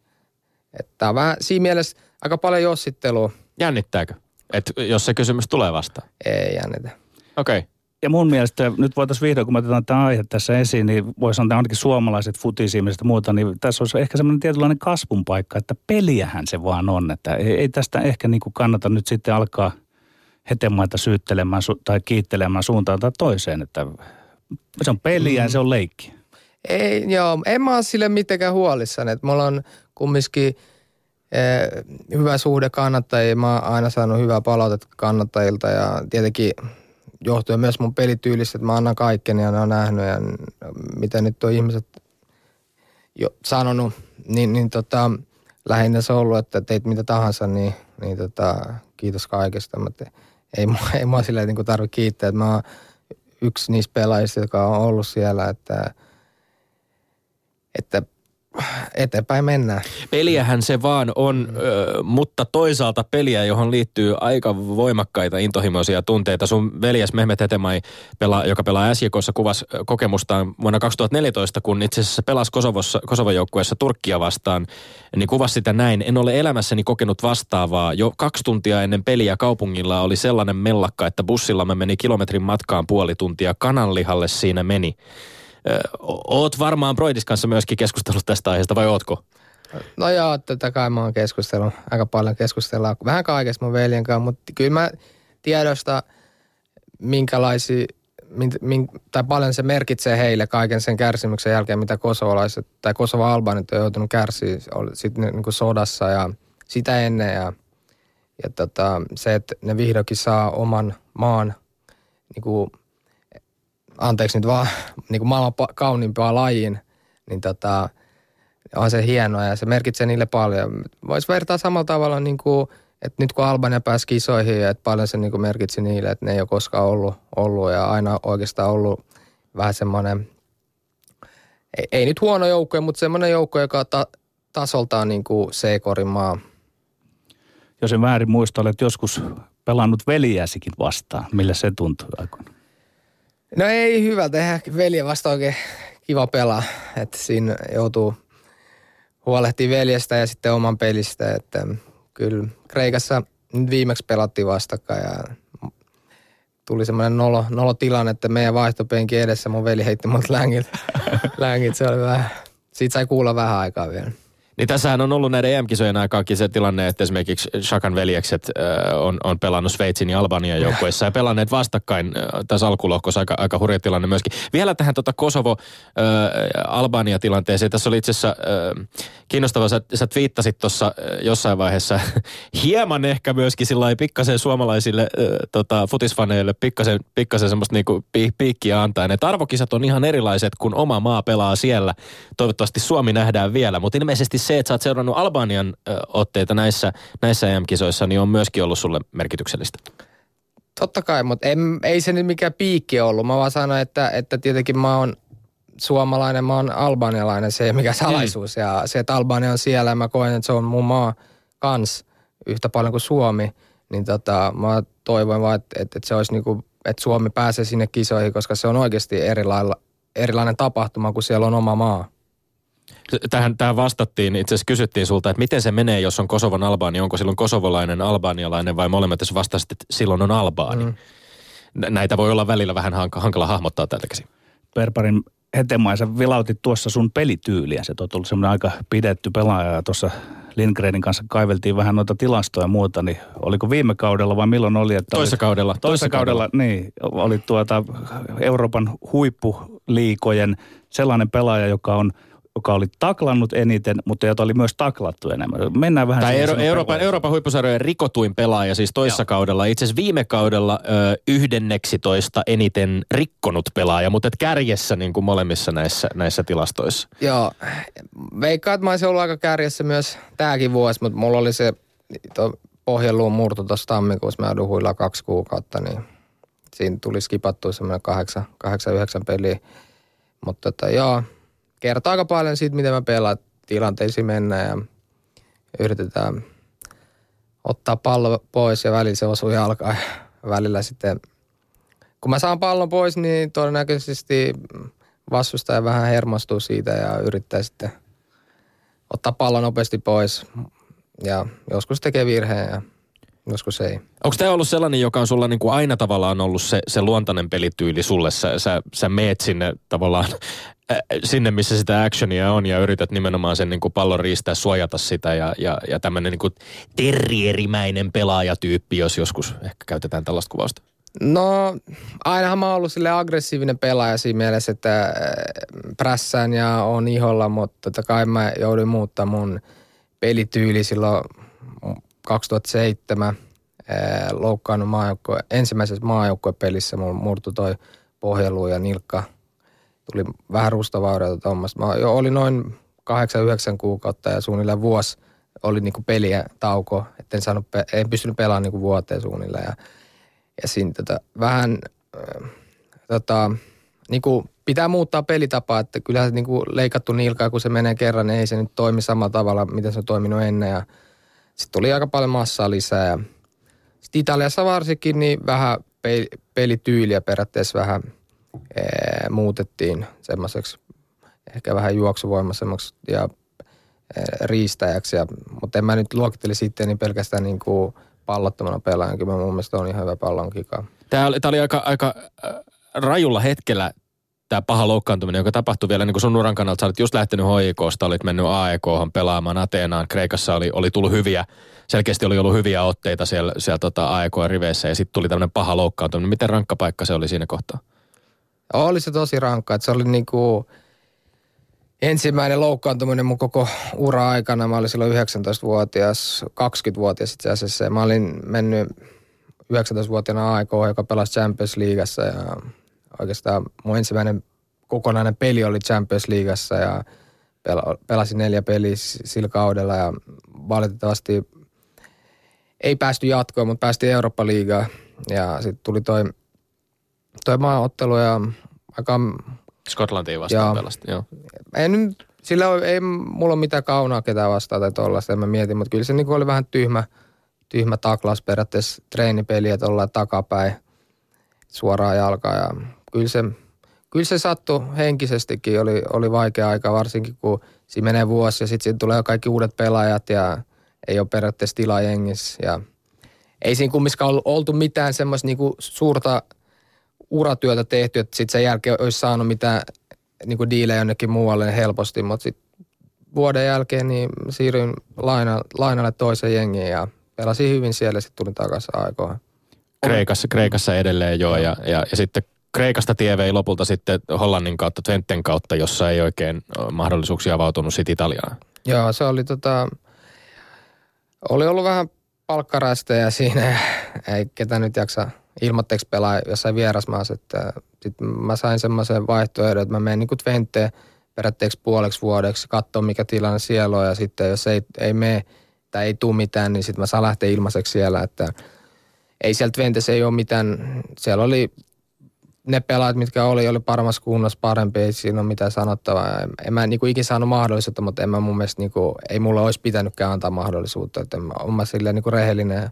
että tämä on vähän siinä mielessä aika paljon jossittelua. Jännittääkö? Et jos se kysymys tulee vastaan? Ei jännitä. Okei. Okay. Ja mun mielestä nyt voitaisiin vihdoin, kun me otetaan tämä aihe tässä esiin, niin voisi sanoa, että ainakin suomalaiset futisiimiset ja muuta, niin tässä olisi ehkä semmoinen tietynlainen kasvun paikka, että peliähän se vaan on. Että ei, ei tästä ehkä niin kuin kannata nyt sitten alkaa hetemaita syyttelemään su- tai kiittelemään suuntaan tai toiseen, että se on peliä mm. ja se on leikki. Ei, joo, en mä ole sille mitenkään huolissani, että mulla on kumminkin eh, hyvä suhde kannattajia. Mä oon aina saanut hyvää palautetta kannattajilta ja tietenkin johtuen myös mun pelityylistä, että mä annan kaikkeni ja ne on nähnyt ja mitä nyt on ihmiset jo sanonut, niin, niin tota, lähinnä se on ollut, että teit mitä tahansa, niin, niin tota, kiitos kaikesta. Mutta ei, ei mua silleen niin tarvitse kiittää, että mä oon yksi niistä pelaajista, joka on ollut siellä, että, että eteenpäin mennään. Peliähän se vaan on, mutta toisaalta peliä, johon liittyy aika voimakkaita intohimoisia tunteita. Sun veljes Mehmet Hetemai, pela, joka pelaa SJKssa, kuvasi kokemustaan vuonna 2014, kun itse asiassa pelasi Kosovossa, Kosovon joukkueessa Turkkia vastaan, niin kuvasi sitä näin. En ole elämässäni kokenut vastaavaa. Jo kaksi tuntia ennen peliä kaupungilla oli sellainen mellakka, että bussilla me meni kilometrin matkaan puoli tuntia. Kananlihalle siinä meni. Oot varmaan Broidis kanssa myöskin keskustellut tästä aiheesta, vai ootko? No joo, tätä kai mä oon keskustellut. Aika paljon keskustellaan. Vähän kaikesta mun veljen kanssa, mutta kyllä mä tiedosta, minkälaisia, min, min, tai paljon se merkitsee heille kaiken sen kärsimyksen jälkeen, mitä kosovalaiset tai kosova albanit on joutunut kärsiä sitten niin kuin sodassa ja sitä ennen. Ja, ja tota, se, että ne vihdoinkin saa oman maan niin kuin anteeksi nyt vaan, niin kuin maailman kauniimpaa lajiin, niin tota, on se hienoa ja se merkitsee niille paljon. Voisi vertaa samalla tavalla, niin kuin, että nyt kun Albania pääsi kisoihin, että paljon se niin kuin merkitsi niille, että ne ei ole koskaan ollut, ollut ja aina oikeastaan ollut vähän semmoinen, ei, ei nyt huono joukko, mutta semmoinen joukko, joka ta, tasoltaan niin kuin C-korin maa. Jos en väärin muista, olet joskus pelannut veljäsikin vastaan. Millä se tuntui aikoina? No ei hyvä tehdä. Velje vasta oikein kiva pelaa. Että siinä joutuu huolehtimaan veljestä ja sitten oman pelistä. Että kyllä Kreikassa nyt viimeksi pelattiin vastakkain ja tuli semmoinen nolo, nolo tilanne, että meidän vaihtopenki edessä mun veli heitti mut längit. [LAUGHS] längit. Se oli vähän, siitä sai kuulla vähän aikaa vielä. Niin tässähän on ollut näiden EM-kisojen aikaankin se tilanne, että esimerkiksi Shakan veljekset äh, on, on pelannut Sveitsin ja Albanian joukkueissa ja pelanneet vastakkain äh, tässä alkulohkossa aika, aika hurja tilanne myöskin. Vielä tähän tota Kosovo-Albania-tilanteeseen. Tässä oli itse asiassa äh, kiinnostavaa, sä, sä twiittasit tuossa äh, jossain vaiheessa [LAUGHS] hieman ehkä myöskin sillä pikkasen suomalaisille äh, tota, futisfaneille pikkasen, pikkasen semmoista niinku pi, piikkiä antaen. Että arvokisat on ihan erilaiset, kun oma maa pelaa siellä. Toivottavasti Suomi nähdään vielä, mutta ilmeisesti se, että sä oot seurannut Albanian ö, otteita näissä, näissä EM-kisoissa, niin on myöskin ollut sulle merkityksellistä. Totta kai, mutta en, ei se nyt mikään piikki ollut. Mä vaan sanoin, että, että tietenkin mä oon suomalainen, mä oon albanialainen, se ei mikä salaisuus. Mm. Ja se, että Albania on siellä ja mä koen, että se on mun maa kans yhtä paljon kuin Suomi. Niin tota, mä toivoin vaan, että, että, että se olisi niinku, että Suomi pääsee sinne kisoihin, koska se on oikeasti erilailla, erilainen tapahtuma, kun siellä on oma maa tähän, tähän vastattiin, itse asiassa kysyttiin sulta, että miten se menee, jos on Kosovon albaani, onko silloin kosovolainen, albaanialainen vai molemmat, jos vastasit, että silloin on albaani. Mm. Näitä voi olla välillä vähän hankala hahmottaa täältä käsin. Perparin Hetemaisa vilautit tuossa sun pelityyliä. Se on ollut semmoinen aika pidetty pelaaja ja tuossa Lindgrenin kanssa kaiveltiin vähän noita tilastoja ja muuta, niin oliko viime kaudella vai milloin oli? Että toissa kaudella. Toissa, toissa kaudella, kaudella, niin. Oli tuota Euroopan huippuliikojen sellainen pelaaja, joka on – joka oli taklannut eniten, mutta jota oli myös taklattu enemmän. Mennään vähän tai Euro- Euroopan, Euroopan huippusarjojen rikotuin pelaaja siis toissa Joo. kaudella. Itse asiassa viime kaudella ö, yhdenneksitoista eniten rikkonut pelaaja, mutta et kärjessä niin kuin molemmissa näissä, näissä tilastoissa. Joo, veikkaan, että mä olisin ollut aika kärjessä myös tämäkin vuosi, mutta mulla oli se pohjeluun murto tuossa tammikuussa. Mä joudun huilaa kaksi kuukautta, niin siinä tuli skipattua semmoinen kahdeksan, kahdeksan, yhdeksän peliä. Mutta tota, joo, kertoo aika paljon siitä, miten mä pelaan tilanteisiin mennään ja yritetään ottaa pallo pois ja välillä se osuu jalkaan ja välillä sitten kun mä saan pallon pois, niin todennäköisesti vastustaja vähän hermostuu siitä ja yrittää sitten ottaa pallon nopeasti pois. Ja joskus tekee virheen ja joskus ei. Onko tämä ollut sellainen, joka on sulla niin kuin aina tavallaan ollut se, se luontainen pelityyli sulle? Sä, sä, sä meet sinne tavallaan [LAUGHS] äh, sinne, missä sitä actionia on ja yrität nimenomaan sen niin kuin pallon riistää, suojata sitä ja, ja, ja tämmöinen niin terrierimäinen pelaajatyyppi, jos joskus ehkä käytetään tällaista kuvausta. No, ainahan mä oon ollut sille aggressiivinen pelaaja siinä mielessä, että prässään ja on iholla, mutta totta kai mä jouduin muuttaa mun pelityyli silloin 2007 äh, loukkaannut maajoukkue, ensimmäisessä maajoukkuepelissä mun murtu toi pohjelu ja nilkka. Tuli vähän rustavaurioita tuommoista. Mä jo oli noin 8-9 kuukautta ja suunnilleen vuosi oli niinku peliä tauko, että en, saanut, en pystynyt pelaamaan niinku vuoteen suunnilleen. Ja ja siinä tota, vähän äh, tota, niin kuin pitää muuttaa pelitapaa, että kyllähän niin kuin leikattu nilkaa, kun se menee kerran, niin ei se nyt toimi samalla tavalla, miten se on toiminut ennen. Ja sitten tuli aika paljon massaa lisää. Sitten Italiassa varsinkin niin vähän pelityyliä periaatteessa vähän ee, muutettiin semmoiseksi ehkä vähän juoksuvoimaisemmaksi ja ee, riistäjäksi. Ja, mutta en mä nyt luokittele sitten niin pelkästään niin kuin – pallottomana pelaajan. Kyllä mun mielestä on ihan hyvä pallon kikaa. Tämä oli, tämä oli aika, aika äh, rajulla hetkellä tämä paha loukkaantuminen, joka tapahtui vielä niin kuin sun uran kannalta. Sä olit just lähtenyt HIKsta, olit mennyt AEK pelaamaan Ateenaan. Kreikassa oli, oli tullut hyviä, selkeästi oli ollut hyviä otteita siellä, siellä tota AEK-riveissä ja sitten tuli tämmöinen paha loukkaantuminen. Miten rankka paikka se oli siinä kohtaa? Oli se tosi rankka, että se oli niin kuin – ensimmäinen loukkaantuminen mun koko ura-aikana. Mä olin silloin 19-vuotias, 20-vuotias itse asiassa. Mä olin mennyt 19-vuotiaana AIK, joka pelasi Champions Leagueassa ja oikeastaan mun ensimmäinen kokonainen peli oli Champions Leagueassa ja pelasin neljä peliä sillä kaudella ja valitettavasti ei päästy jatkoon, mutta päästiin Eurooppa-liigaan ja sitten tuli toi, toi maaottelu ja aika Skotlantiin vastaan pelasti, joo. En, sillä ei mulla ole mitään kaunaa ketään vastaan tai tollaista, en mä mietin, mutta kyllä se niin oli vähän tyhmä, tyhmä taklaus periaatteessa treenipeli, että ollaan takapäin suoraan jalkaa ja kyllä se, kyllä se sattui henkisestikin, oli, oli vaikea aika varsinkin kun siinä menee vuosi ja sitten siinä tulee kaikki uudet pelaajat ja ei ole periaatteessa tilaa jengissä ja ei siinä kumminkaan oltu mitään semmoista niinku suurta – uratyötä tehty, että sitten sen jälkeen olisi saanut mitään niin kuin diilejä jonnekin muualle helposti, mutta sitten vuoden jälkeen niin siirryin laina, lainalle toiseen jengiin ja pelasin hyvin siellä sitten tulin takaisin aikoihin. Kreikassa, Kreikassa edelleen joo ja, ja, ja sitten Kreikasta tie vei lopulta sitten Hollannin kautta, Twenten kautta, jossa ei oikein mahdollisuuksia avautunut sitten Italiaan. Joo, se oli tota, oli ollut vähän palkkarästejä siinä, [LAUGHS] ei ketä nyt jaksa ilmoitteeksi pelaa jossain vierasmaassa. Että sit mä sain semmoisen vaihtoehdon, että mä menen niin Twenteen periaatteeksi puoleksi vuodeksi, katsoa mikä tilanne siellä on ja sitten jos ei, ei mene tai ei tule mitään, niin sitten mä saan lähteä ilmaiseksi siellä, että ei siellä Twentes ei ole mitään, siellä oli ne pelaajat, mitkä oli, oli paremmassa kunnossa parempi, ei siinä ole mitään sanottavaa. En mä niin ikin saanut mahdollisuutta, mutta en mä mun mielestä, niin kuin, ei mulla olisi pitänytkään antaa mahdollisuutta. Että mä, olen mä silleen niin rehellinen.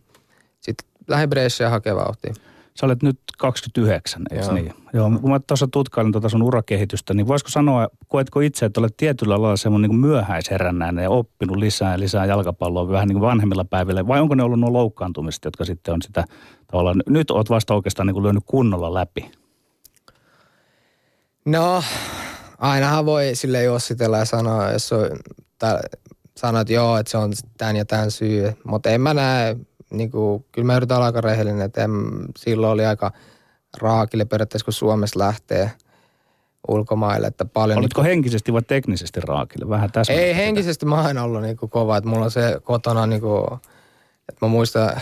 Sitten lähden Brescia hakea vauhtia. Sä olet nyt 29, eikö Joo. niin? Joo, kun mä tuossa tutkailin tuota sun urakehitystä, niin voisiko sanoa, koetko itse, että olet tietyllä lailla semmoinen niin myöhäisherännäinen ja oppinut lisää ja lisää jalkapalloa vähän niin kuin vanhemmilla päivillä, vai onko ne ollut nuo loukkaantumiset, jotka sitten on sitä tavallaan, nyt oot vasta oikeastaan niin kuin lyönyt kunnolla läpi? No, ainahan voi sille jossitella ja sanoa, jos on, tää, sanoa, että joo, että se on tämän ja tämän syy, mutta en mä näe niin kuin, kyllä mä yritän olla aika rehellinen, että en, silloin oli aika raakille periaatteessa, kun Suomessa lähtee ulkomaille. Että paljon Olitko niin, henkisesti vai teknisesti raakille? Vähän tässä. Ei, henkisesti mä oon ollut niin kuin kova, että mulla on se kotona, niin kuin, että mä muistan,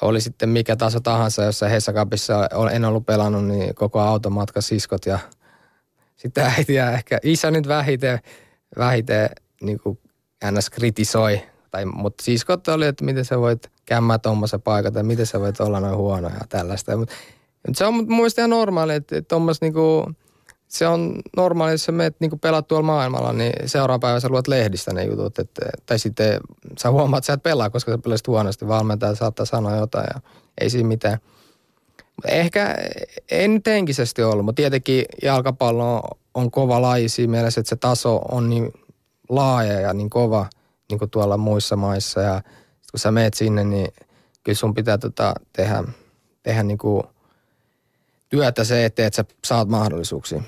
oli sitten mikä taso tahansa, jossa Hesakapissa en ollut pelannut, niin koko automatka siskot ja sitten äiti ja ehkä isä nyt vähiten, vähiten niin kuin ns. kritisoi tai, mutta siskot oli, että miten sä voit kämmää tuommoisen paikan, tai miten sä voit olla noin huono ja tällaista. Mutta se on mun mielestä ihan normaali, että, että niinku, se on normaali, jos sä menet niinku pelaat tuolla maailmalla, niin seuraava päivä sä luot lehdistä ne jutut. Että, tai sitten sä huomaat, että sä et pelaa, koska sä pelasit huonosti. Valmentaja saattaa sanoa jotain ja ei siinä mitään. Ehkä ei nyt henkisesti ollut, mutta tietenkin jalkapallo on, on kova laji siinä mielessä, että se taso on niin laaja ja niin kova niin kuin tuolla muissa maissa. Ja kun sä meet sinne, niin kyllä sun pitää tota tehdä, tehdä niin kuin työtä se että sä saat mahdollisuuksia.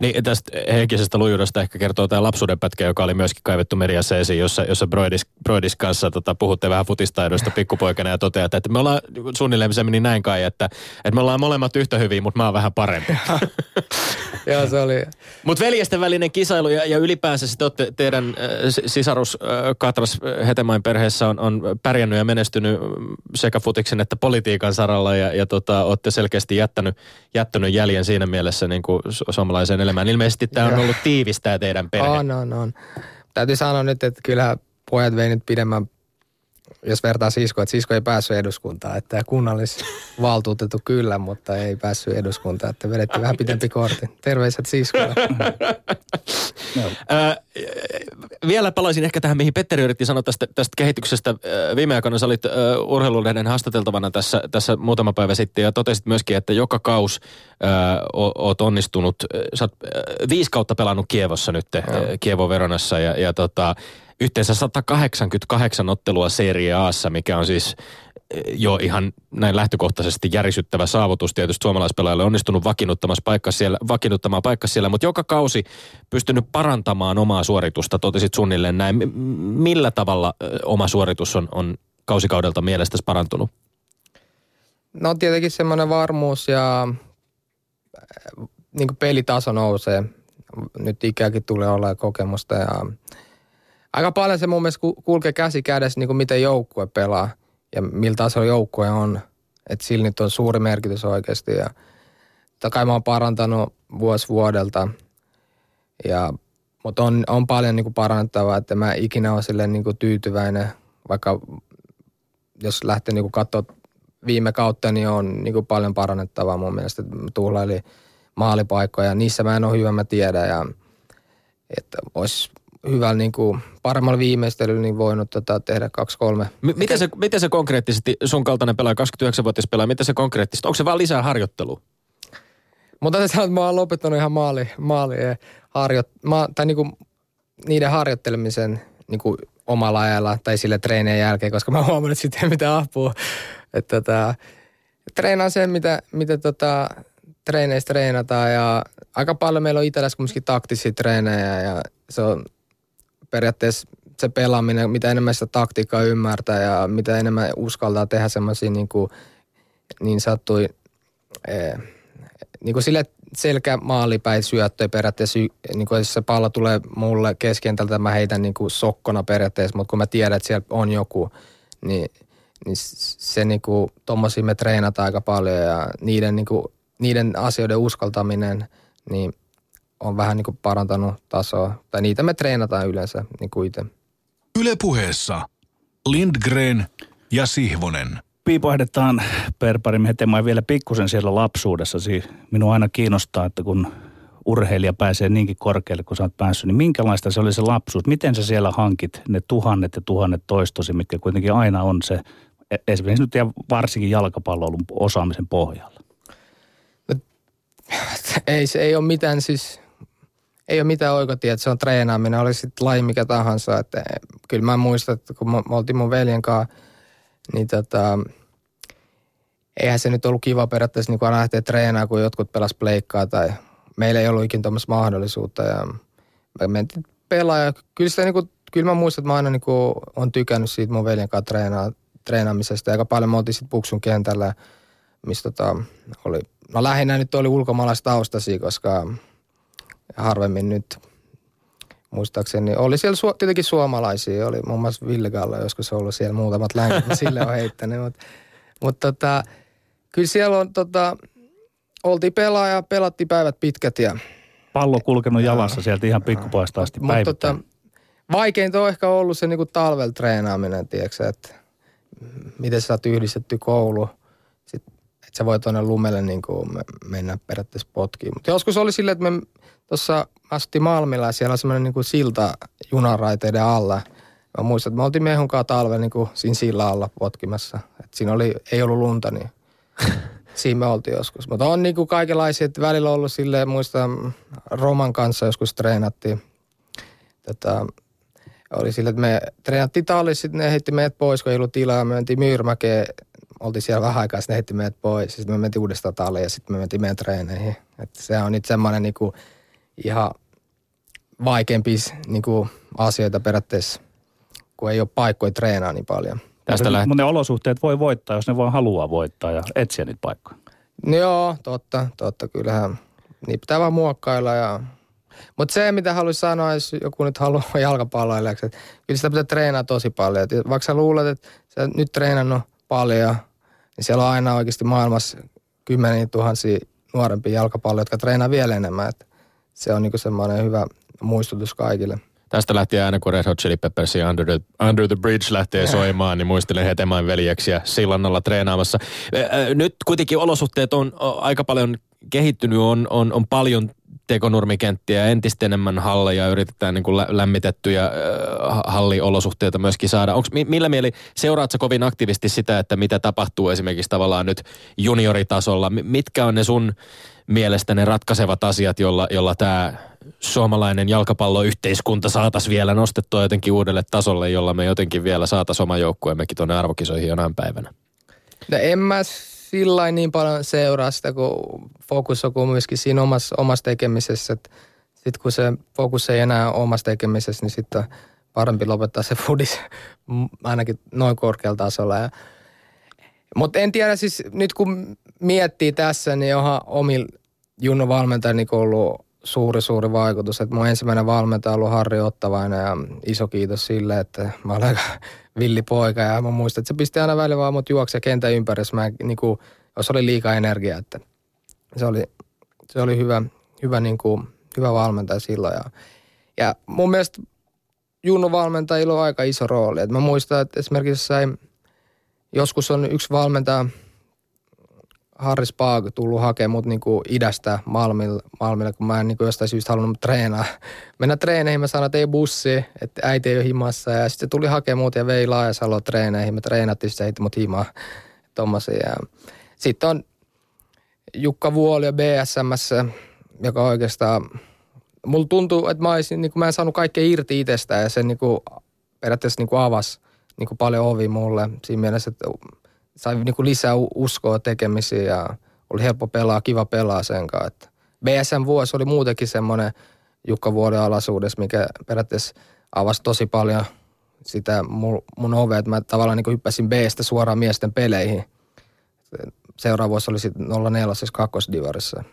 Niin tästä henkisestä lujuudesta ehkä kertoo tämä lapsuuden pätkä, joka oli myöskin kaivettu mediassa esiin, jossa, jossa Broidis, Broidis kanssa tota, puhutte vähän futistaidoista pikkupoikana ja toteatte, että me ollaan suunnilleen se meni näin kai, että, että me ollaan molemmat yhtä hyviä, mutta mä oon vähän parempi. [LAUGHS] Joo, se oli. Mutta veljesten välinen kisailu ja, ja ylipäänsä sitten olette, teidän äh, sisarus äh, Katras äh, Hetemain perheessä on, on pärjännyt ja menestynyt sekä futiksen että politiikan saralla ja, ja tota, olette selkeästi jättänyt, jättänyt jäljen siinä mielessä niin kuin suomalaiseen elämään. Ilmeisesti tämä on ollut tiivistä teidän perhe. On, on, on. Täytyy sanoa nyt, että kyllä pojat vei nyt pidemmän jos vertaa siskoa, että sisko ei päässyt eduskuntaan, että kunnallisvaltuutettu kyllä, mutta ei päässyt eduskuntaan, että vedettiin vähän pitempi kortti. Terveiset siskoille. vielä palaisin ehkä tähän, mihin Petteri yritti sanoa tästä, tästä kehityksestä. Viime aikoina sä olit urheilulehden haastateltavana tässä, tässä muutama päivä sitten ja totesit myöskin, että joka kaus oot onnistunut. Sä oot viisi kautta pelannut Kievossa nyt, Kievo Veronassa ja, ja tota, yhteensä 188 ottelua Serie Aassa, mikä on siis eh, jo ihan näin lähtökohtaisesti järisyttävä saavutus tietysti suomalaispelaajalle onnistunut vakiinnuttamaan paikka siellä, vakiinnuttamaan paikka siellä, mutta joka kausi pystynyt parantamaan omaa suoritusta, totesit suunnilleen näin. Millä tavalla eh, oma suoritus on, on kausikaudelta mielestäsi parantunut? No tietenkin semmoinen varmuus ja eh, niin pelitaso nousee. Nyt ikäkin tulee olla kokemusta ja aika paljon se mun mielestä kulkee käsi kädessä, niin kuin miten joukkue pelaa ja miltä tasolla joukkue on. Että sillä nyt on suuri merkitys oikeasti. Ja kai mä oon parantanut vuosi vuodelta. Ja, mutta on, on paljon niin kuin parannettavaa, että mä ikinä ole silleen niin kuin tyytyväinen, vaikka jos lähtee niin katsoa viime kautta, niin on niin kuin paljon parannettavaa mun mielestä. Tuhlaili maalipaikkoja, niissä mä en ole hyvä, mä tiedän. Ja, että olisi hyvällä niin kuin, paremmalla viimeistelyllä niin voinut tota, tehdä kaksi-kolme. M- miten, se, miten se konkreettisesti, sun kaltainen pelaaja, 29-vuotias pelaaja, miten se konkreettisesti, onko se vaan lisää harjoittelua? Mutta sanoa, että mä oon lopettanut ihan maali, maali harjo, ma, tai niin kuin, niiden harjoittelemisen niin kuin omalla ajalla tai sille treenien jälkeen, koska mä huomannut, että sitten ei mitään apua. Että tota, treenaan sen, mitä, mitä tota, treeneistä treenataan ja aika paljon meillä on itsellässä kumminkin taktisia treenejä ja se on periaatteessa se pelaaminen, mitä enemmän sitä taktiikkaa ymmärtää ja mitä enemmän uskaltaa tehdä semmoisia niin, kuin, niin sattui eh, niin kuin sille selkä maalipäin syöttöä periaatteessa, niin kuin jos se pallo tulee mulle keskentältä, mä heitän niin kuin sokkona periaatteessa, mutta kun mä tiedän, että siellä on joku, niin, niin se niin kuin, tommosia me treenataan aika paljon ja niiden, niin kuin, niiden asioiden uskaltaminen, niin on vähän niin kuin parantanut tasoa. Tai niitä me treenataan yleensä niin kuin itse. Yle puheessa Lindgren ja Sihvonen. Piipohdetaan Perparin hetemaan vielä pikkusen siellä lapsuudessa. Minua aina kiinnostaa, että kun urheilija pääsee niinkin korkealle kuin sä oot päässyt, niin minkälaista se oli se lapsuus? Miten sä siellä hankit ne tuhannet ja tuhannet toistosi, mitkä kuitenkin aina on se, e- esimerkiksi nyt ja varsinkin jalkapallon osaamisen pohjalla? No, ei se ei ole mitään siis ei ole mitään oikotia, että se on treenaaminen, oli sitten laji mikä tahansa. Että kyllä mä muistan, että kun me oltiin mun veljen kanssa, niin tota, eihän se nyt ollut kiva periaatteessa niin lähteä treenaamaan, kun jotkut pelas pleikkaa tai meillä ei ollut ikinä tuommoista mahdollisuutta. Ja me mentiin pelaa ja kyllä, sitä, niin kuin, kyllä mä muistan, että mä aina niin kuin, on tykännyt siitä mun veljen kanssa treenaa, treenaamisesta. Aika paljon me oltiin sitten Puksun kentällä, mistä tota, oli, no lähinnä nyt oli ulkomaalaistaustaisia, koska harvemmin nyt muistaakseni. Oli siellä su- tietenkin suomalaisia, oli muun muassa Ville Galla joskus ollut siellä muutamat länkät, sille on heittänyt. Mutta mut tota, kyllä siellä on tota, oltiin pelaaja, pelattiin päivät pitkät ja... Pallo kulkenut jalassa sieltä ihan pikkupoista asti Mutta tota, vaikeinta on ehkä ollut se niinku talvel treenaaminen, tiedätkö, että miten sä oot yhdistetty koulu. Sitten, että sä voi tuonne lumelle niin mennä periaatteessa potkiin. Mutta joskus oli silleen, että me tuossa asti Malmilla ja siellä on semmoinen niin kuin silta junaraiteiden alla. Mä muistan, että me oltiin mehun kanssa talven niin kuin siinä sillä alla potkimassa. Et siinä oli, ei ollut lunta, niin [LAUGHS] Siinä me oltiin joskus. Mutta on niinku kaikenlaisia, että välillä on ollut silleen, muista Roman kanssa joskus treenattiin. Tätä, oli sille, että me treenattiin tallissa, sitten ne heitti meidät pois, kun ei ollut tilaa. Me mentiin Myyrmäkeen, oltiin siellä vähän aikaa, sitten ne heitti meidät pois. Sitten me mentiin uudestaan talliin ja sitten me mentiin meidän treeneihin. Että se on nyt semmoinen niinku ihan vaikeampi niinku asioita periaatteessa, kun ei ole paikkoja treenaa niin paljon. Tästä läht- mutta ne olosuhteet voi voittaa, jos ne vaan haluaa voittaa ja etsiä niitä paikkoja. No joo, totta, totta. Kyllähän niin pitää vaan muokkailla ja mutta se, mitä haluaisin sanoa, jos joku nyt haluaa [LAUGHS] jalkapalloilijaksi, että kyllä sitä pitää treenaa tosi paljon. Et vaikka sä luulet, että sä nyt treenannut paljon, niin siellä on aina oikeasti maailmassa kymmeniä tuhansia nuorempia jalkapalloja, jotka treenaa vielä enemmän. Et se on niinku semmoinen hyvä muistutus kaikille. Tästä lähtien aina kun Red Hot Chili Peppers ja Under the, Under the Bridge lähtee soimaan, niin muistelen Hetemäen veljeksiä Sillannalla treenaamassa. Nyt kuitenkin olosuhteet on aika paljon kehittynyt, on, on, on paljon tekonurmikenttiä, entistä enemmän halleja, yritetään niin kuin lämmitettyjä äh, halliolosuhteita myöskin saada. Onks, millä mieli, seuraatko kovin aktiivisesti sitä, että mitä tapahtuu esimerkiksi tavallaan nyt junioritasolla? Mitkä on ne sun mielestä ne ratkaisevat asiat, jolla, jolla tämä suomalainen jalkapalloyhteiskunta saataisiin vielä nostettua jotenkin uudelle tasolle, jolla me jotenkin vielä saataisiin oma joukkueemmekin tuonne arvokisoihin jonain päivänä? No en mä sillä niin paljon seuraa sitä, kun fokus on myöskin siinä omassa, omassa tekemisessä. Sitten kun se fokus ei enää ole omassa tekemisessä, niin sitten parempi lopettaa se foodis [LAUGHS] ainakin noin korkealla tasolla. Mutta en tiedä siis nyt kun miettii tässä, niin onhan omilla Junno valmentajilla niin ollut suuri, suuri vaikutus. Että mun ensimmäinen valmentaja on ollut Harri Ottavainen ja iso kiitos sille, että mä olen aika [LAUGHS] villi poika ja mä muistan, että se pisti aina välillä vaan mut juokse kentän ympäri, jos, mä, niin kuin, jos oli liikaa energiaa, että se oli, se oli hyvä, hyvä, niin kuin, hyvä valmentaja silloin. Ja, ja mun mielestä Junno valmentajilla on aika iso rooli. Et mä muistan, että esimerkiksi sai, joskus on yksi valmentaja – Harri Spaag tullut hakemaan mut niinku idästä Malmille, Malmille, kun mä en niinku jostain syystä halunnut treenaa. [LAUGHS] Mennä treeneihin, mä sanoin, että ei bussi, että äiti ei ole himassa. Ja sitten tuli hakemaan mut ja vei Laajasalo treeneihin. Me treenattiin, se heitti mut himaa. Sitten on Jukka Vuoli BSMS, joka oikeastaan, mulla tuntuu, että mä, olisin, niin mä en saanut kaikkea irti itsestä ja se niin kuin, periaatteessa niin kuin avasi niin kuin paljon ovi mulle siinä mielessä, että sai niinku lisää uskoa tekemisiin ja oli helppo pelaa, kiva pelaa sen kanssa. Että BSM vuosi oli muutenkin semmoinen Jukka Vuoden alaisuudessa, mikä periaatteessa avasi tosi paljon sitä mun, mun ove, että mä tavallaan niin hyppäsin B-stä suoraan miesten peleihin. Seuraava vuosi oli sitten 04 siis kakkosdivarissa.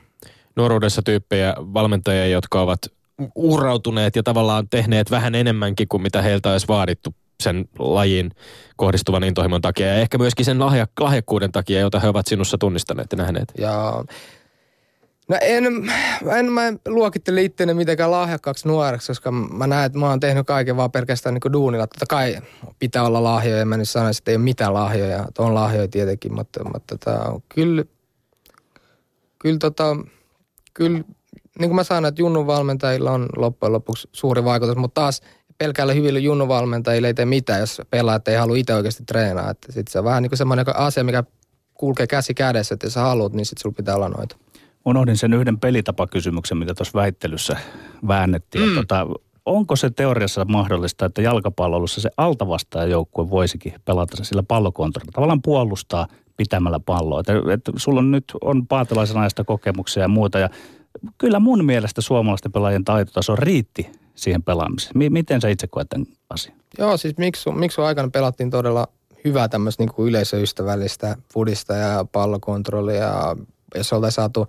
Nuoruudessa tyyppejä valmentajia, jotka ovat uhrautuneet ja tavallaan tehneet vähän enemmänkin kuin mitä heiltä olisi vaadittu sen lajin kohdistuvan intohimon takia ja ehkä myöskin sen lahja, lahjakkuuden takia, jota he ovat sinussa tunnistaneet ja nähneet. Ja No en, en mä luokittele itseäni mitenkään lahjakkaaksi nuoreksi, koska mä näen, että mä oon tehnyt kaiken vaan pelkästään niin duunilla. Totta kai pitää olla lahjoja, mä nyt sanoisin, että ei ole mitään lahjoja. On lahjoja tietenkin, mutta, mutta tota, kyllä, kyllä, tota, kyllä niin kuin mä sanoin, että Junnun valmentajilla on loppujen lopuksi suuri vaikutus, mutta taas – pelkällä hyvillä junnuvalmentajilla ei tee mitään, jos pelaat ei halua itse oikeasti treenaa. Sitten se on vähän niin kuin semmoinen asia, mikä kulkee käsi kädessä, että jos sä haluat, niin sitten sulla pitää olla noita. Unohdin sen yhden pelitapakysymyksen, mitä tuossa väittelyssä väännettiin. Mm. Tota, onko se teoriassa mahdollista, että jalkapallossa se altavastaajoukkue voisikin pelata sillä pallokontrollilla? Tavallaan puolustaa pitämällä palloa. Että, että sulla on nyt on paatelaisen ajasta kokemuksia ja muuta. Ja kyllä mun mielestä suomalaisten pelaajien taitotaso riitti siihen pelaamiseen. M- miten sä itse koet tämän asian? Joo, siis Miksu, Miksu aikana pelattiin todella hyvää tämmöistä niin yleisöystävällistä fudista ja pallokontrollia. Ja jos oltaisiin saatu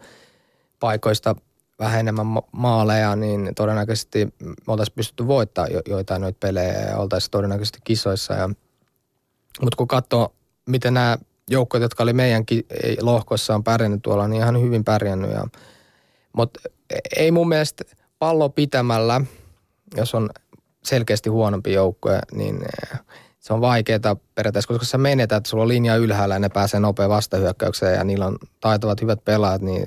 paikoista vähän enemmän maaleja, niin todennäköisesti me oltaisiin pystytty voittaa jo, joitain noita pelejä ja oltaisiin todennäköisesti kisoissa. Ja, mutta kun katsoo, miten nämä joukkoja, jotka oli meidän lohkossa on pärjännyt tuolla, niin ihan hyvin pärjännyt. Ja, mutta ei mun mielestä pallo pitämällä – jos on selkeästi huonompi joukkue, niin eh, se on vaikeaa periaatteessa, koska sä menetät, sulla on linja ylhäällä ja ne pääsee nopea vastahyökkäykseen ja niillä on taitavat hyvät pelaat, niin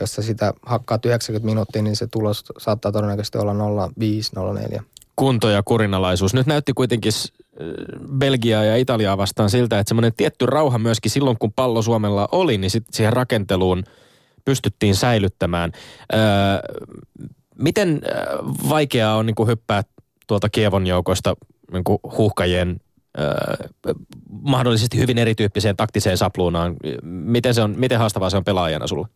jos sä sitä hakkaat 90 minuuttia, niin se tulos saattaa todennäköisesti olla 0-5, 0-4. Kunto ja kurinalaisuus. Nyt näytti kuitenkin Belgiaa ja Italiaa vastaan siltä, että semmoinen tietty rauha myöskin silloin, kun pallo Suomella oli, niin sit siihen rakenteluun pystyttiin säilyttämään. Öö, miten vaikeaa on niin kuin hyppää tuolta Kievon joukosta niin kuin huuhkajien öö, mahdollisesti hyvin erityyppiseen taktiseen sapluunaan. Miten, se on, miten haastavaa se on pelaajana sulle?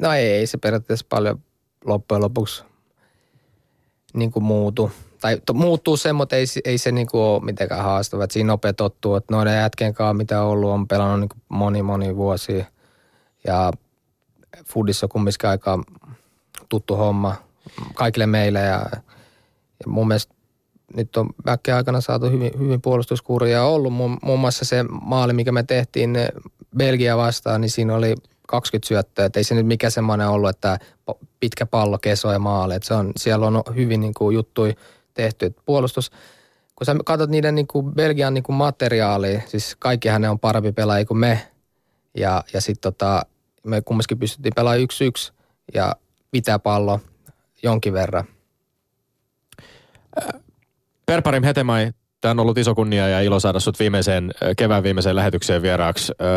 No ei, ei se periaatteessa paljon loppujen lopuksi niin kuin muutu. Tai to, muuttuu se, mutta ei, ei se niin kuin ole mitenkään haastava. siinä nopea tottuu, että noiden jätkien kanssa, mitä on ollut, on pelannut niin kuin moni, moni vuosi. Ja foodissa on kumminkin aika tuttu homma kaikille meille. Ja, ja mun mielestä nyt on väkkeen aikana saatu hyvin, hyvin puolustuskuria ollut. Muun, muun muassa se maali, mikä me tehtiin Belgia vastaan, niin siinä oli 20 syöttöä. Että ei se nyt mikä semmoinen ollut, että pitkä pallo keso ja maali. Että se on, siellä on hyvin niin kuin juttui tehty. Että puolustus, kun sä katsot niiden niin kuin Belgian niin kuin materiaalia, siis kaikkihan ne on parempi pelaajia kuin me. Ja, ja sitten tota, me kumminkin pystyttiin pelaamaan yksi yksi ja pitää pallo jonkin verran. Perparim Hetemai, tämä on ollut iso kunnia ja ilo saada sut viimeiseen, kevään viimeiseen lähetykseen vieraaksi. Öö,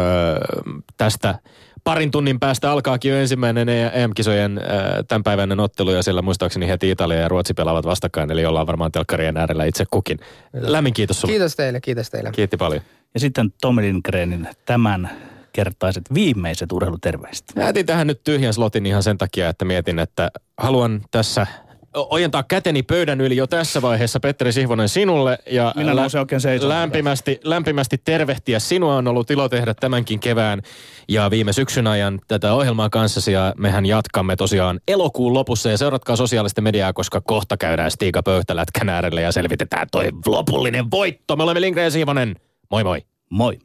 tästä parin tunnin päästä alkaakin jo ensimmäinen EM-kisojen tämänpäiväinen ottelu ja siellä muistaakseni heti Italia ja Ruotsi pelaavat vastakkain, eli ollaan varmaan telkkarien äärellä itse kukin. Lämmin kiitos sulle. Kiitos teille, kiitos teille. Kiitti paljon. Ja sitten Tommy Lindgrenin tämän kertaiset viimeiset urheiluterveiset. Mä jätin tähän nyt tyhjän slotin ihan sen takia, että mietin, että haluan tässä ojentaa käteni pöydän yli jo tässä vaiheessa, Petteri Sihvonen, sinulle. Ja Minä lä- oikein lämpimästi, lämpimästi tervehtiä. Sinua on ollut ilo tehdä tämänkin kevään ja viime syksyn ajan tätä ohjelmaa kanssasi. Ja mehän jatkamme tosiaan elokuun lopussa. Ja seuratkaa sosiaalista mediaa, koska kohta käydään Stiika Pöyhtälätkän äärelle ja selvitetään toi lopullinen voitto. Me olemme Lindgren ja Sihvonen. Moi moi. Moi.